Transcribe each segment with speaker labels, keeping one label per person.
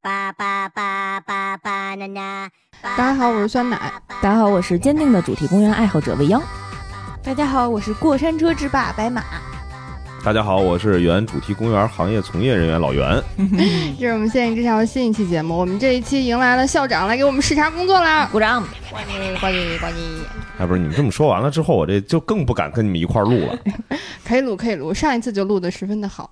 Speaker 1: 巴巴巴巴巴娜娜。
Speaker 2: 大家好，我是酸奶。
Speaker 3: 大家好，我是坚定的主题公园爱好者未央。
Speaker 4: 大家好，我是过山车之霸白马。
Speaker 5: 大家好，我是原主题公园行业从业人员老袁。
Speaker 2: 这是我们现役之桥的新一期节目，我们这一期迎来了校长来给我们视察工作啦！
Speaker 3: 鼓掌！
Speaker 4: 欢迎欢迎欢迎！
Speaker 5: 哎，不是，你们这么说完了之后，我这就更不敢跟你们一块儿录了。
Speaker 2: 可以录，可以录，上一次就录的十分的好。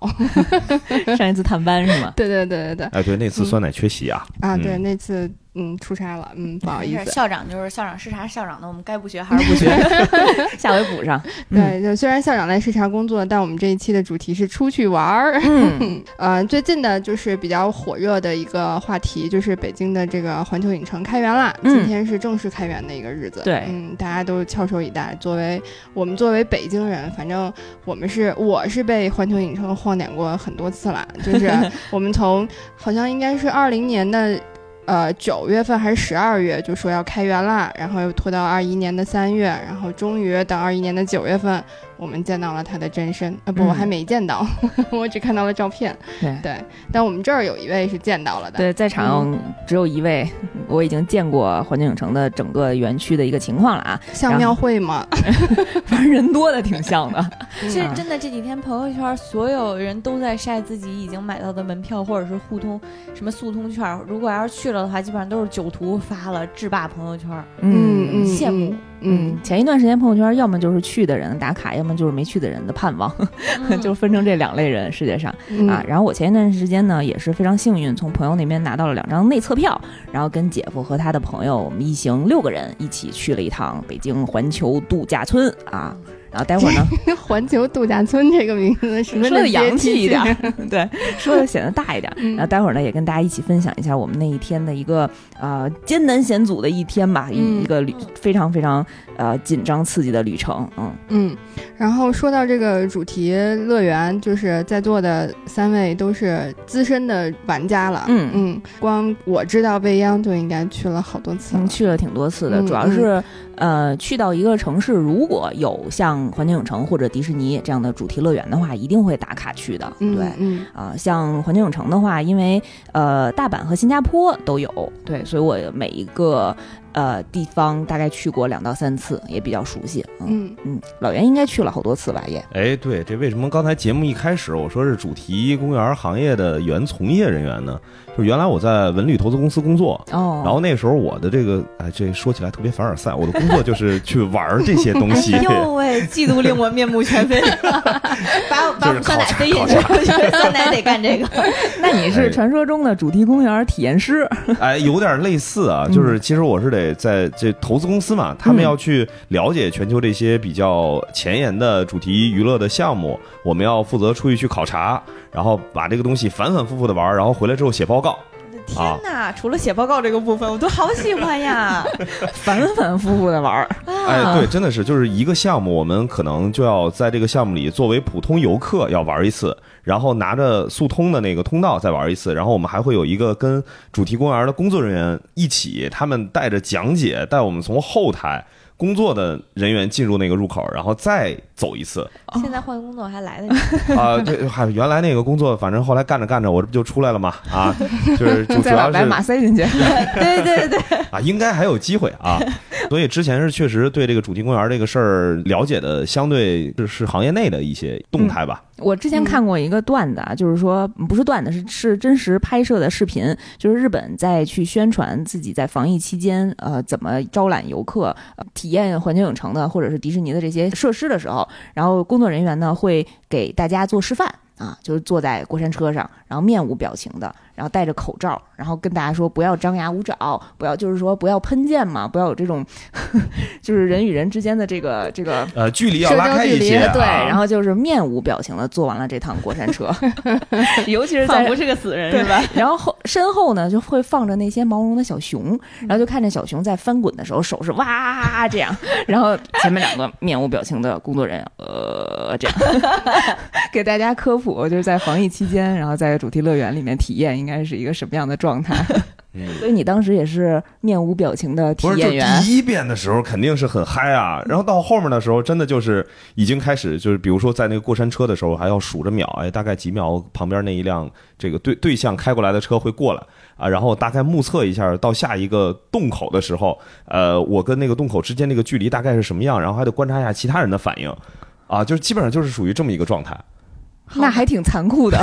Speaker 3: 上一次探班是吗？
Speaker 2: 对对对对对。
Speaker 5: 哎，对，那次酸奶缺席啊。
Speaker 2: 啊，对，那次。嗯，出差了，嗯，不好意思。
Speaker 4: 校长就是校长视察校长的，我们该不学还是不学，
Speaker 3: 下回补上。
Speaker 2: 对，就虽然校长在视察工作，但我们这一期的主题是出去玩儿。嗯，呃，最近的就是比较火热的一个话题，就是北京的这个环球影城开园了，今天是正式开园的一个日子。
Speaker 3: 对，
Speaker 2: 嗯，大家都翘首以待。作为我们作为北京人，反正我们是我是被环球影城晃点过很多次了，就是我们从好像应该是二零年的。呃，九月份还是十二月就说要开园啦，然后又拖到二一年的三月，然后终于到二一年的九月份。我们见到了他的真身啊！不，我还没见到，我只看到了照片。
Speaker 3: 对
Speaker 2: 对，但我们这儿有一位是见到了的。
Speaker 3: 对，在场只有一位，我已经见过环球影城的整个园区的一个情况了啊。
Speaker 2: 像庙会吗？
Speaker 3: 反正人多的挺像的。
Speaker 4: 其实真的这几天朋友圈所有人都在晒自己已经买到的门票或者是互通什么速通券，如果要是去了的话，基本上都是酒徒发了制霸朋友圈。
Speaker 2: 嗯嗯，
Speaker 4: 羡慕。
Speaker 3: 嗯，前一段时间朋友圈要么就是去的人打卡，要么就是没去的人的盼望，就分成这两类人。世界上啊，然后我前一段时间呢也是非常幸运，从朋友那边拿到了两张内测票，然后跟姐夫和他的朋友，我们一行六个人一起去了一趟北京环球度假村啊。然后待会儿呢？
Speaker 2: 环球度假村这个名字十分的
Speaker 3: 洋气一点，对，说的显得大一点。然后待会儿呢，也跟大家一起分享一下我们那一天的一个呃艰难险阻的一天吧，一一个旅非常非常呃紧张刺激的旅程。嗯
Speaker 2: 嗯。然后说到这个主题乐园，就是在座的三位都是资深的玩家了。嗯嗯。光我知道未央就应该去了好多次，
Speaker 3: 去了挺多次的，主要是。呃，去到一个城市，如果有像环球影城或者迪士尼这样的主题乐园的话，一定会打卡去的。对，啊，像环球影城的话，因为呃，大阪和新加坡都有，对，所以我每一个。呃，地方大概去过两到三次，也比较熟悉。嗯嗯，老袁应该去了好多次吧？也。
Speaker 5: 哎，对，这为什么刚才节目一开始我说是主题公园行业的原从业人员呢？就原来我在文旅投资公司工作，哦，然后那时候我的这个，哎，这说起来特别凡尔赛，我的工作就是去玩这些东西。
Speaker 4: 哎呦喂，嫉妒令我面目全非，把把酸奶飞进去，酸奶得干这个。
Speaker 3: 那你是传说中的主题公园体验师？
Speaker 5: 哎，有点类似啊，就是其实我是得。在这投资公司嘛，他们要去了解全球这些比较前沿的主题娱乐的项目，我们要负责出去去考察，然后把这个东西反反复复的玩，然后回来之后写报告。
Speaker 4: 天哪！除了写报告这个部分，我都好喜欢呀！
Speaker 3: 反反复复的玩儿，
Speaker 5: 哎，对，真的是，就是一个项目，我们可能就要在这个项目里作为普通游客要玩一次，然后拿着速通的那个通道再玩一次，然后我们还会有一个跟主题公园的工作人员一起，他们带着讲解，带我们从后台。工作的人员进入那个入口，然后再走一次。
Speaker 4: 现在换工作还来得及
Speaker 5: 啊？对，还原来那个工作，反正后来干着干着，我这不就出来了吗？啊，就是主要是
Speaker 3: 白马塞进去。
Speaker 4: 对 对对。
Speaker 5: 啊，应该还有机会啊。所以之前是确实对这个主题公园这个事儿了解的，相对是行业内的一些动态吧。
Speaker 3: 我之前看过一个段子啊，就是说不是段子，是是真实拍摄的视频，就是日本在去宣传自己在防疫期间呃怎么招揽游客、体验环球影城的或者是迪士尼的这些设施的时候，然后工作人员呢会给大家做示范啊，就是坐在过山车上，然后面无表情的。然后戴着口罩，然后跟大家说不要张牙舞爪，不要就是说不要喷溅嘛，不要有这种，就是人与人之间的这个这个
Speaker 5: 呃距离要拉开一
Speaker 3: 些。对，然后就是面无表情的坐完了这趟过山车，尤其是在
Speaker 4: 不是个死人是吧？
Speaker 3: 然后后身后呢就会放着那些毛绒的小熊，然后就看着小熊在翻滚的时候手是哇这样，然后前面两个面无表情的工作人员呃这样 给大家科普，就是在防疫期间，然后在主题乐园里面体验。应该是一个什么样的状态？
Speaker 5: 嗯。
Speaker 3: 所以你当时也是面无表情的体
Speaker 5: 不是，就
Speaker 3: 验员。
Speaker 5: 第一遍的时候肯定是很嗨啊，然后到后面的时候，真的就是已经开始，就是比如说在那个过山车的时候，还要数着秒，哎，大概几秒旁边那一辆这个对对象开过来的车会过来啊，然后大概目测一下到下一个洞口的时候，呃，我跟那个洞口之间那个距离大概是什么样，然后还得观察一下其他人的反应，啊，就是基本上就是属于这么一个状态。
Speaker 3: 那还挺残酷的。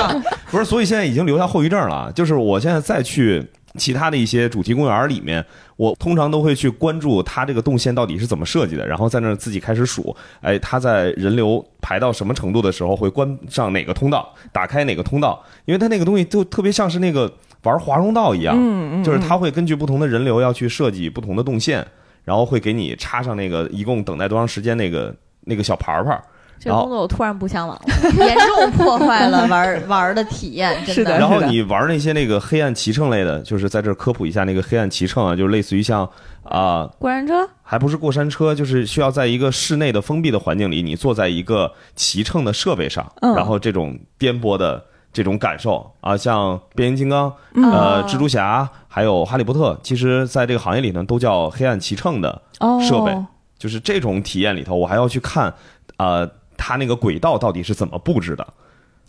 Speaker 5: 不是，所以现在已经留下后遗症了。就是我现在再去其他的一些主题公园里面，我通常都会去关注它这个动线到底是怎么设计的，然后在那儿自己开始数，哎，它在人流排到什么程度的时候会关上哪个通道，打开哪个通道，因为它那个东西就特别像是那个玩华容道一样，
Speaker 3: 嗯嗯，
Speaker 5: 就是它会根据不同的人流要去设计不同的动线，然后会给你插上那个一共等待多长时间那个那个小牌牌。
Speaker 4: 这个工作我突然不向往了，严重破坏了玩玩的体验。真
Speaker 3: 是的
Speaker 5: 然后你玩那些那个黑暗骑乘类的，就是在这儿科普一下那个黑暗骑乘啊，就是类似于像啊、
Speaker 4: 过山车，
Speaker 5: 还不是过山车，就是需要在一个室内的封闭的环境里，你坐在一个骑乘的设备上，
Speaker 3: 嗯
Speaker 5: 然后这种颠簸的这种感受啊，像变形金刚、
Speaker 3: 嗯
Speaker 5: 呃蜘蛛侠，还有哈利波特，其实在这个行业里呢都叫黑暗骑乘的
Speaker 3: 哦
Speaker 5: 设备，就是这种体验里头，我还要去看呃它那个轨道到底是怎么布置的。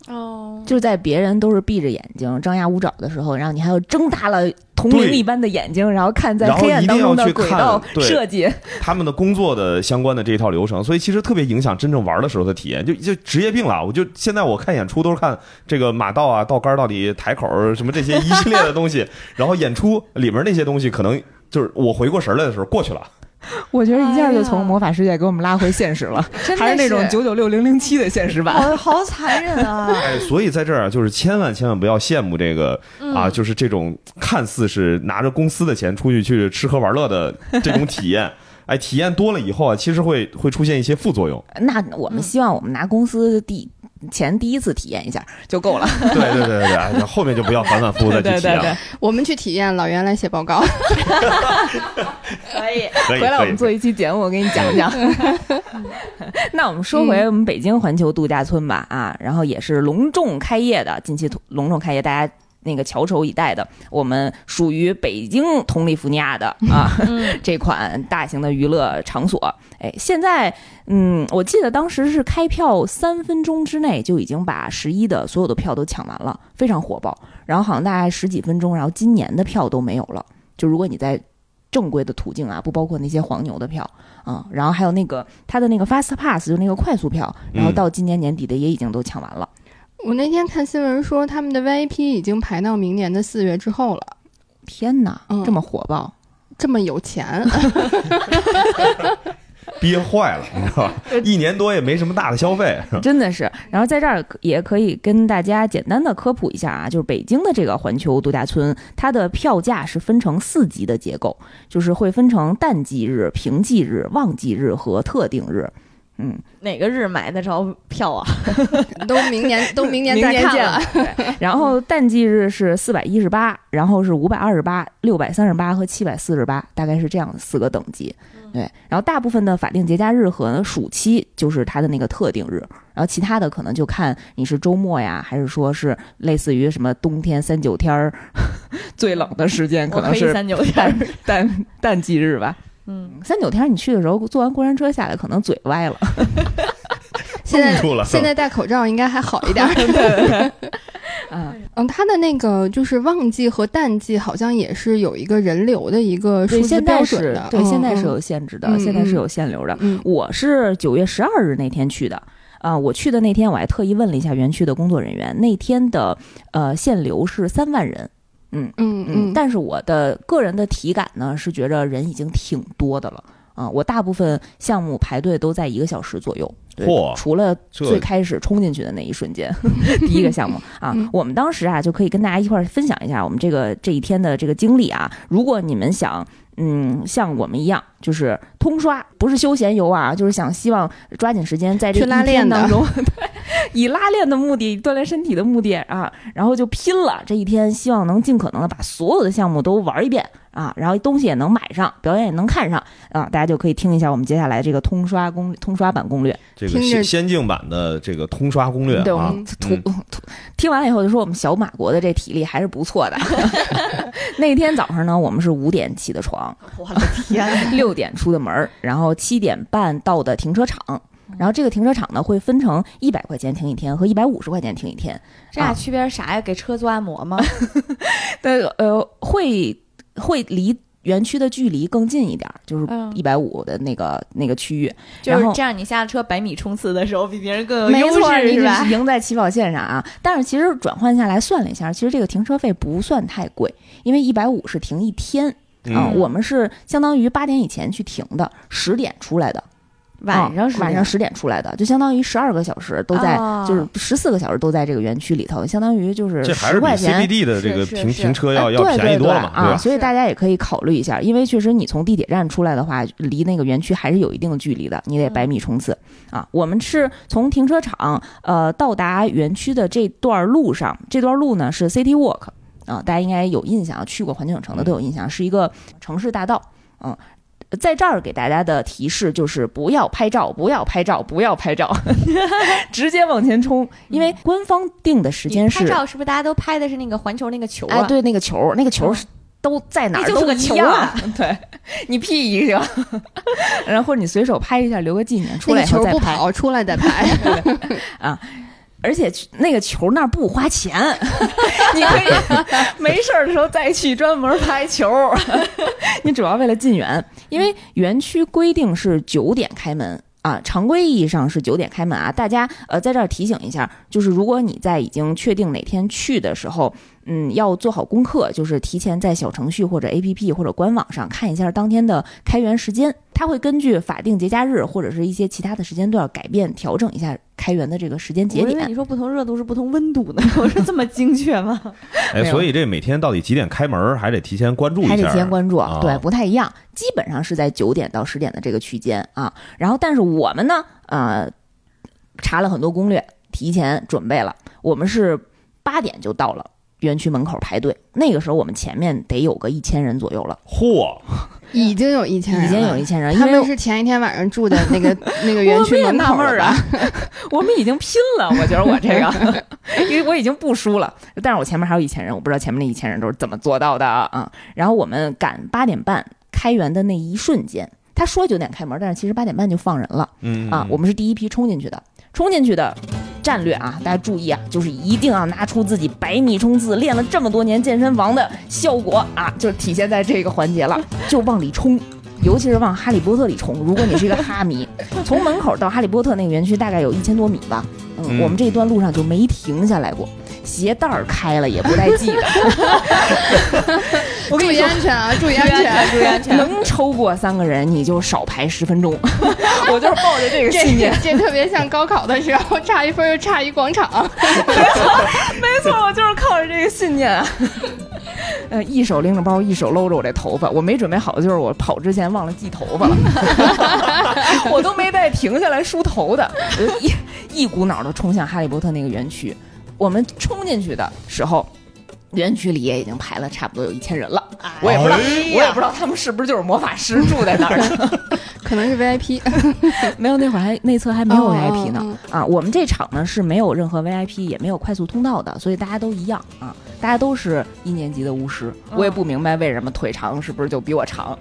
Speaker 4: 哦，
Speaker 3: 就是在别人都是闭着眼睛、张牙舞爪的时候，然后你还要睁大了铜铃一般的眼睛，然后看在黑暗当中的
Speaker 5: 一定要去看
Speaker 3: 轨道设计。
Speaker 5: 他们的工作的相关的这一套流程，所以其实特别影响真正玩的时候的体验，就就职业病了。我就现在我看演出都是看这个马道啊、道杆到底台口什么这些一系列的东西，然后演出里面那些东西可能就是我回过神来的时候过去了。
Speaker 3: 我觉得一下就从魔法世界给我们拉回现实了，
Speaker 4: 真的
Speaker 3: 还是那种九九六零零七的现实版。
Speaker 4: 好好残忍啊！
Speaker 5: 哎，所以在这儿啊，就是千万千万不要羡慕这个啊，就是这种看似是拿着公司的钱出去去吃喝玩乐的这种体验。哎，体验多了以后啊，其实会会出现一些副作用。
Speaker 3: 那我们希望我们拿公司第前第一次体验一下就够了。
Speaker 5: 对对对对对，哎后面就不要反反复复的 去体验了。
Speaker 2: 我们去体验，老袁来写报告。
Speaker 4: 可以，
Speaker 5: 可以，
Speaker 3: 回来我们做一期节目，我给你讲讲。那我们说回我们北京环球度假村吧，啊，然后也是隆重开业的，近期隆重开业，大家。那个翘首以待的，我们属于北京同利福尼亚的 啊，这款大型的娱乐场所。哎，现在，嗯，我记得当时是开票三分钟之内就已经把十一的所有的票都抢完了，非常火爆。然后好像大概十几分钟，然后今年的票都没有了。就如果你在正规的途径啊，不包括那些黄牛的票啊、然后还有那个它的那个 Fast Pass，就那个快速票，然后到今年年底的也已经都抢完了。
Speaker 2: 我那天看新闻说，他们的 VIP 已经排到明年的四月之后了。
Speaker 3: 天哪，
Speaker 2: 嗯
Speaker 3: 这么火爆！
Speaker 2: 这么有钱，
Speaker 5: 憋坏了，你知道吧？一年多也没什么大的消费，
Speaker 3: 真的是。然后在这儿也可以跟大家简单的科普一下啊，就是北京的这个环球度假村，它的票价是分成四级的结构，就是会分成淡季日、平季日、旺季日和特定日。嗯，
Speaker 4: 哪个日买得着票啊？
Speaker 2: 都明年 都明年再看了。
Speaker 3: 对，然后淡季日是四百一十八，然后是五百二十八、六百三十八和七百四十八，大概是这样四个等级。对，然后大部分的法定节假日和暑期就是它的那个特定日，然后其他的可能就看你是周末呀，还是说是类似于什么冬天三九天儿最冷的时间，可
Speaker 4: 我可以
Speaker 3: 能是
Speaker 4: 三九天
Speaker 3: 淡。淡淡季日吧。
Speaker 4: 嗯，
Speaker 3: 三九天你去的时候，坐完过山车下来，可能嘴歪了。
Speaker 2: 现在现在戴口罩应该还好一点。
Speaker 3: 嗯，
Speaker 2: 嗯，它的那个就是旺季和淡季好像也是有一个人流的一个数
Speaker 3: 对，
Speaker 2: 字
Speaker 3: 现在
Speaker 2: 标准的。
Speaker 3: 是对，
Speaker 2: 嗯
Speaker 3: 现在是
Speaker 2: 嗯
Speaker 3: 有限制的，
Speaker 2: 嗯
Speaker 3: 现在是
Speaker 2: 嗯
Speaker 3: 有限流的。
Speaker 2: 嗯
Speaker 3: 我是九月十二日那天去的。啊、我去的那天我还特意问了一下园区的工作人员，那天的呃限流是三万人，
Speaker 2: 嗯
Speaker 3: 嗯，
Speaker 2: 嗯，
Speaker 3: 但是我的个人的体感呢是觉着人已经挺多的了啊、我大部分项目排队都在一个小时左右，对
Speaker 5: 嚯
Speaker 3: 除了最开始冲进去的那一瞬间，第一个项目 啊
Speaker 2: 嗯，
Speaker 3: 我们当时啊就可以跟大家一块儿分享一下我们这个这一天的这个经历啊。如果你们想，嗯，像我们一样，就是通刷，不是休闲游啊，就是想希望抓紧时间在这
Speaker 2: 去拉
Speaker 3: 一天当中，对，以拉练的目的、锻炼身体的目的啊，然后就拼了这一天，希望能尽可能的把所有的项目都玩一遍，啊，然后东西也能买上，表演也能看上啊，大家就可以听一下我们接下来这个通刷攻通刷版攻略。
Speaker 5: 这个先先进版的这个通刷攻略
Speaker 3: 对，我
Speaker 5: 啊
Speaker 3: 们，图、图听完了以后就说我们小马国的这体力还是不错的。那天早上呢，我们是五点起的床，
Speaker 4: 我的天，
Speaker 3: 六点出的门儿，然后七点半到的停车场。然后这个停车场呢会分成一百块钱停一天和一百五十块钱停一天。
Speaker 4: 这俩区别是啥呀？给车做按摩吗？
Speaker 3: 对 呃，会会离园区的距离更近一点儿，就是
Speaker 4: 嗯
Speaker 3: 一百五的那个那个区域。
Speaker 4: 就是
Speaker 3: 然后
Speaker 4: 这样，你下了车百米冲刺的时候比别人更有优
Speaker 3: 没错，你是
Speaker 4: 势是吧？
Speaker 3: 赢在起跑线上啊！但是其实转换下来算了一下，其实这个停车费不算太贵，因为一百五是停一天啊、
Speaker 5: 嗯
Speaker 3: 我们是相当于八点以前去停的，十点出来的，
Speaker 4: 晚上是
Speaker 3: 啊晚上十点出来的，就相当于十二个小时都在，
Speaker 4: 哦
Speaker 3: 就是十四个小时都在这个园区里头，相当于就是
Speaker 5: 这还是比
Speaker 3: 十块钱。
Speaker 5: CBD 的这个停停车要要便宜多了嘛，
Speaker 3: 对对啊，
Speaker 5: 吧？
Speaker 3: 所以大家也可以考虑一下，因为确实你从地铁站出来的话，离那个园区还是有一定的距离的，你得百米冲刺、啊。我们是从停车场呃到达园区的这段路上，这段路呢是 City Walk 啊，大家应该有印象，去过环球影城的都有印象，是一个城市大道，嗯。在这儿给大家的提示就是不要拍照，不要拍照，不要拍照，直接往前冲，因为官方定的时间是
Speaker 4: 拍照是不是大家都拍的是那个环球那个球啊？
Speaker 3: 哎，对，那个球，那个球都在哪儿
Speaker 4: 那就是个球啊。
Speaker 3: 对，你屁一个，然后或者你随手拍一下，留个纪念，出来再拍。
Speaker 2: 不跑，出来再拍。
Speaker 3: 而且那个球那儿不花钱，你可以没事儿的时候再去专门拍球。你主要为了进园，因为园区规定是九点开门。啊，常规意义上是九点开门啊，大家呃在这儿提醒一下，就是如果你在已经确定哪天去的时候，嗯，要做好功课，就是提前在小程序或者 APP 或者官网上看一下当天的开园时间，它会根据法定节假日或者是一些其他的时间段改变调整一下开源的这个时间节点
Speaker 4: 我以为你。说不同热度是不同温度呢，我说这么精确吗？
Speaker 5: 哎，所以这每天到底几点开门，还得提前关注一下，
Speaker 3: 还得提前关注，
Speaker 5: 啊
Speaker 3: 对，不太一样，基本上是在九点到十点的这个区间啊。然后，但是我们呢，呃，查了很多攻略，提前准备了，我们是八点就到了园区门口排队。那个时候，我们前面得有个一千人左右了，
Speaker 5: 嚯，
Speaker 2: 已经有一千人，
Speaker 3: 已经有一千人，因为
Speaker 2: 他们是前一天晚上住的那个 那个园区门口
Speaker 3: 我们也纳闷儿
Speaker 2: 的
Speaker 3: 啊？我们已经拼了，我觉得我这个，因为我已经不输了，但是我前面还有一千人，我不知道前面那一千人都是怎么做到的啊。然后我们赶八点半开园的那一瞬间，他说九点开门，但是其实八点半就放人了
Speaker 5: 嗯
Speaker 3: 啊。我们是第一批冲进去的，冲进去的战略啊，大家注意啊，就是一定要拿出自己百米冲刺练了这么多年健身房的效果啊，就是体现在这个环节了，就往里冲。尤其是往哈利波特里冲。如果你是一个哈迷，从门口到哈利波特那个园区大概有一千多米吧。嗯，
Speaker 5: 嗯
Speaker 3: 我们这一段路上就没停下来过，鞋带儿开了也不带系的。我跟
Speaker 2: 注
Speaker 3: 你说，
Speaker 2: 意安全啊！注意安全！
Speaker 4: 注意安全。
Speaker 3: 能抽过三个人，你就少排十分钟。我就是抱着这个信念
Speaker 2: 这，特别像高考的时候差一分就差一广场。
Speaker 3: 没错，没错我就是靠着这个信念啊。呃，一手拎着包，一手搂着我这头发，我没准备好的，就是我跑之前忘了系头发了，我都没带停下来梳头的，我就一一股脑的冲向哈利波特那个园区。我们冲进去的时候，园区里也已经排了差不多有一千人了。我也不知道，
Speaker 5: 哎
Speaker 3: 我也不知道他们是不是就是魔法师住在那儿的。
Speaker 2: 可能是 VIP，
Speaker 3: 没有，那会儿还内侧还没有
Speaker 2: 哦
Speaker 3: VIP 呢。
Speaker 2: 哦
Speaker 3: 啊，我们这场呢是没有任何 VIP，也没有快速通道的，所以大家都一样啊，大家都是一年级的巫师。我也不明白为什么腿长是不是就比我长。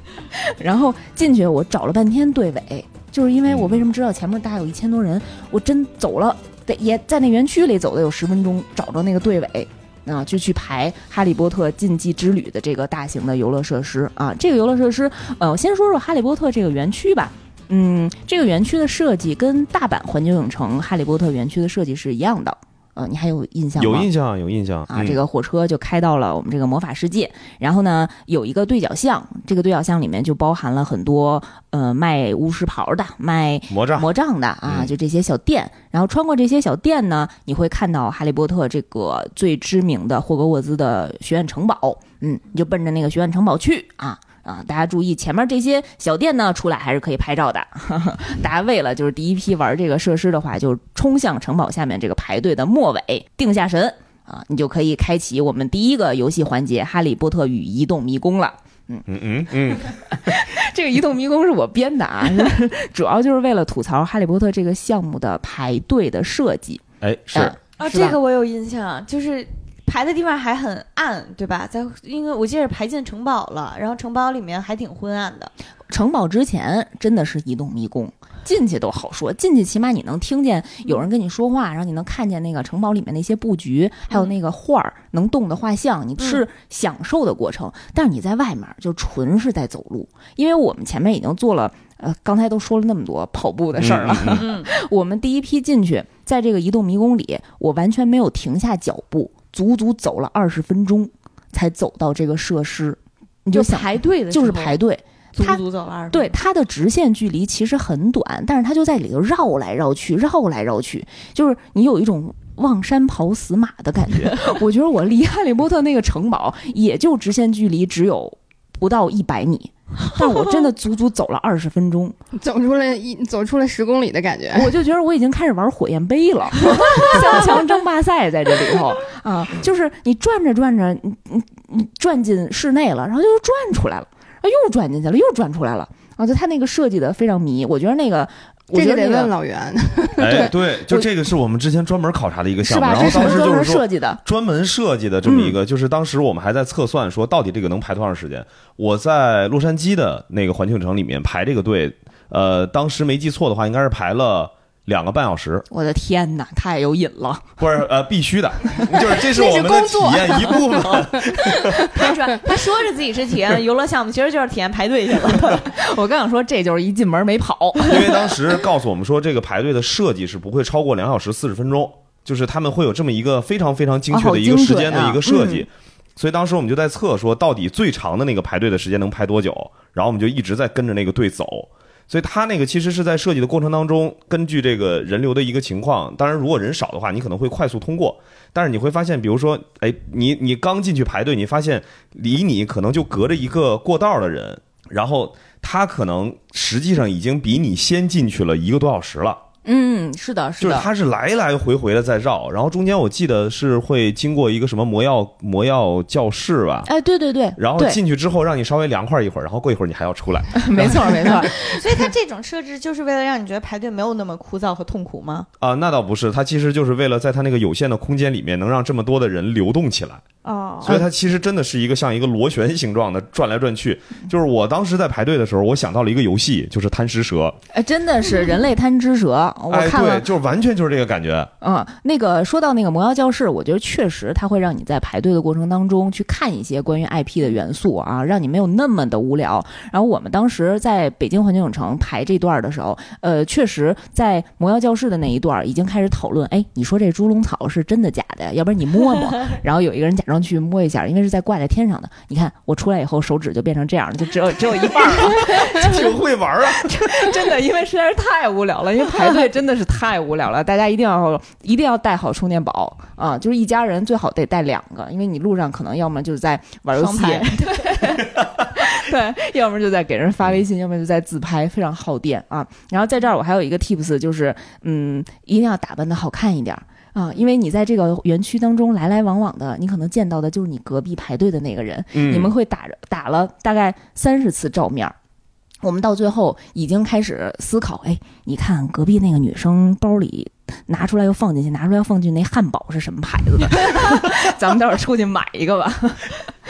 Speaker 3: 然后进去我找了半天队尾，就是因为我为什么知道前面大概有一千多人，我真走了，也在那园区里走了有十分钟，找着那个队尾。啊，就去排《哈利波特禁忌之旅》的这个大型的游乐设施啊。这个游乐设施，呃，我先说说哈利波特这个园区吧。嗯，这个园区的设计跟大阪环球影城哈利波特园区的设计是一样的。呃，你还有印象吗？
Speaker 5: 有印象，有印象
Speaker 3: 啊，
Speaker 5: 嗯
Speaker 3: 这个火车就开到了我们这个魔法世界，然后呢，有一个对角巷，这个对角巷里面就包含了很多呃卖巫师袍的、卖
Speaker 5: 魔杖，
Speaker 3: 魔杖的啊，
Speaker 5: 嗯
Speaker 3: 就这些小店。然后穿过这些小店呢，你会看到哈利波特这个最知名的霍格沃兹的学院城堡，嗯，你就奔着那个学院城堡去啊。啊，大家注意，前面这些小店呢，出来还是可以拍照的。大家为了就是第一批玩这个设施的话，就冲向城堡下面这个排队的末尾，定下神啊，你就可以开启我们第一个游戏环节《哈利波特与移动迷宫》了。
Speaker 5: 嗯嗯嗯嗯，
Speaker 3: 这个移动迷宫是我编的啊，主要就是为了吐槽《哈利波特》这个项目的排队的设计。
Speaker 5: 哎是
Speaker 3: 嗯
Speaker 4: 啊，这个我有印象，就是排的地方还很暗，对吧？在因为我记得排进城堡了，然后城堡里面还挺昏暗的。
Speaker 3: 城堡之前真的是移动迷宫，进去都好说，进去起码你能听见有人跟你说话，然后你能看见那个城堡里面那些布局，还有那个画儿能动的画像，你是享受的过程。但是你在外面就纯是在走路，因为我们前面已经做了。呃，刚才都说了那么多跑步的事儿了，
Speaker 5: 嗯嗯
Speaker 4: 嗯，
Speaker 3: 我们第一批进去，在这个移动迷宫里，我完全没有停下脚步，足足走了二十分钟才走到这个设施。你就
Speaker 4: 排队的，
Speaker 3: 就是排，队，
Speaker 4: 足
Speaker 3: 他
Speaker 4: 足走了二十。
Speaker 3: 对，它的直线距离其实很短，但是它就在里头绕来绕去，绕来绕去，就是你有一种望山跑死马的感觉。我觉得我离哈利波特那个城堡也就直线距离只有不到一百米，但我真的足足走了二十分钟，
Speaker 2: 走出来一走出来十公里的感觉。
Speaker 3: 我就觉得我已经开始玩火焰杯了，三强争霸赛在这里头啊，就是你转着转着，你你你转进室内了，然后就又转出来了，然后又转进去了，又转出来了，啊，就他那个设计的非常迷，我觉得那个，我
Speaker 2: 这个得
Speaker 3: 得
Speaker 2: 问老袁，
Speaker 5: 哎对，就这个是我们之前专门考察的一个项目，然后当时就是说
Speaker 3: 专门设。计的，
Speaker 5: 专门设计的这么一个，就是当时我们还在测算说，到底这个能排多长时间。我在洛杉矶的那个环球影城里面排这个队，呃，当时没记错的话，应该是排了两个半小时，
Speaker 3: 我的天哪，太有瘾了！
Speaker 5: 不是呃必须的，就是这是我们的体验一部分。
Speaker 4: 他说他说着自己是体验 游乐项目，其实就是体验排队去了。
Speaker 3: 我刚想说，这就是一进门没跑，
Speaker 5: 因为当时告诉我们说，这个排队的设计是不会超过两小时四十分钟，就是他们会有这么一个非常非常精确的一个时间的一个设计。所以当时我们就在测说，到底最长的那个排队的时间能排多久？然后我们就一直在跟着那个队走。所以它那个其实是在设计的过程当中，根据这个人流的一个情况，当然如果人少的话，你可能会快速通过。但是你会发现，比如说，哎，你你刚进去排队，你发现离你可能就隔着一个过道的人，然后他可能实际上已经比你先进去了一个多小时了。
Speaker 3: 嗯，是的，是的，
Speaker 5: 就是它是来来回回的在绕，然后中间我记得是会经过一个什么魔药魔药教室吧，
Speaker 3: 哎，对对对，
Speaker 5: 然后进去之后让你稍微凉快一会儿，然后过一会儿你还要出来。
Speaker 3: 没错没错，
Speaker 4: 所以它这种设置就是为了让你觉得排队没有那么枯燥和痛苦吗？
Speaker 5: 啊、那倒不是，它其实就是为了在它那个有限的空间里面，能让这么多的人流动起来，
Speaker 4: 哦，
Speaker 5: 所以它其实真的是一个像一个螺旋形状的转来转去。就是我当时在排队的时候，我想到了一个游戏，就是贪吃蛇。
Speaker 3: 哎，真的是人类贪吃蛇，我
Speaker 5: 哎，
Speaker 3: 看了
Speaker 5: 对，就是完全就是这个感觉。
Speaker 3: 嗯，那个说到那个魔妖教室，我觉得确实它会让你在排队的过程当中去看一些关于 IP 的元素啊，让你没有那么的无聊。然后我们当时在北京环球影城排这段的时候，呃，确实在魔妖教室的那一段已经开始讨论，哎，你说这猪笼草是真的假的呀？要不然你摸摸。然后有一个人假装去摸一下，因为是在挂在天上的。你看我出来以后手指就变成这样了，就只有只有一半了。
Speaker 5: 挺会玩啊！
Speaker 3: 真的，因为实在是太无聊了，因为排队真的是太无聊了。大家一定要一定要带好充电宝啊，就是一家人最好得带两个，因为你路上可能要么就是在玩游戏，对，要么就在给人发微信，要么就在自拍，非常耗电啊。然后在这儿我还有一个 tips，就是嗯，一定要打扮的好看一点儿。啊，因为你在这个园区当中来来往往的，你可能见到的就是你隔壁排队的那个人，
Speaker 5: 嗯
Speaker 3: 你们会打着打了大概三十次照面儿。我们到最后已经开始思考，哎，你看隔壁那个女生包里拿出来又放进去，拿出来又放进去，那汉堡是什么牌子的？咱们待会儿出去买一个吧。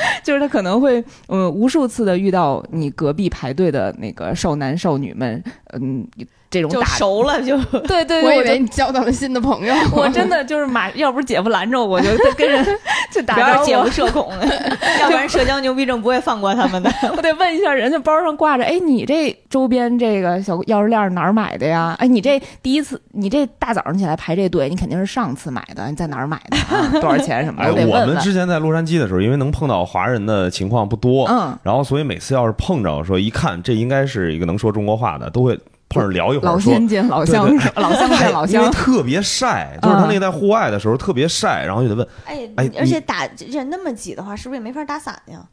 Speaker 3: 就是他可能会，嗯，无数次的遇到你隔壁排队的那个少男少女们，嗯，这种
Speaker 4: 就
Speaker 3: 打，
Speaker 4: 熟了就。
Speaker 3: 对对对，
Speaker 2: 我以为你交到了新的朋友。
Speaker 3: 我真的就是马，要不是姐夫拦着我，就 跟人就打
Speaker 4: 姐夫。社恐，要不然社交牛逼症不会放过他们的。
Speaker 3: 我得问一下，人家包上挂着，哎，你这周边这个小钥匙链哪儿买的呀？哎，你这第一次，你这大早上起来排这队，你肯定是上次买的，你在哪儿买的、啊？多少钱什么的？
Speaker 5: 哎，
Speaker 3: 我
Speaker 5: 们。之前在洛杉矶的时候，因为能碰到华人的情况不多，
Speaker 3: 嗯，
Speaker 5: 然后所以每次要是碰着说一看这应该是一个能说中国话的，都会碰着聊一会
Speaker 3: 老
Speaker 5: 儿说。
Speaker 3: 先见老
Speaker 5: 对
Speaker 3: 乡，老乡见老
Speaker 5: 因为
Speaker 3: 乡。
Speaker 5: 特别晒，就是他那个在户外的时候特别晒，然后就得问，
Speaker 4: 哎
Speaker 5: 哎
Speaker 4: 而且打人那么挤的话，是不是也没法打伞呀？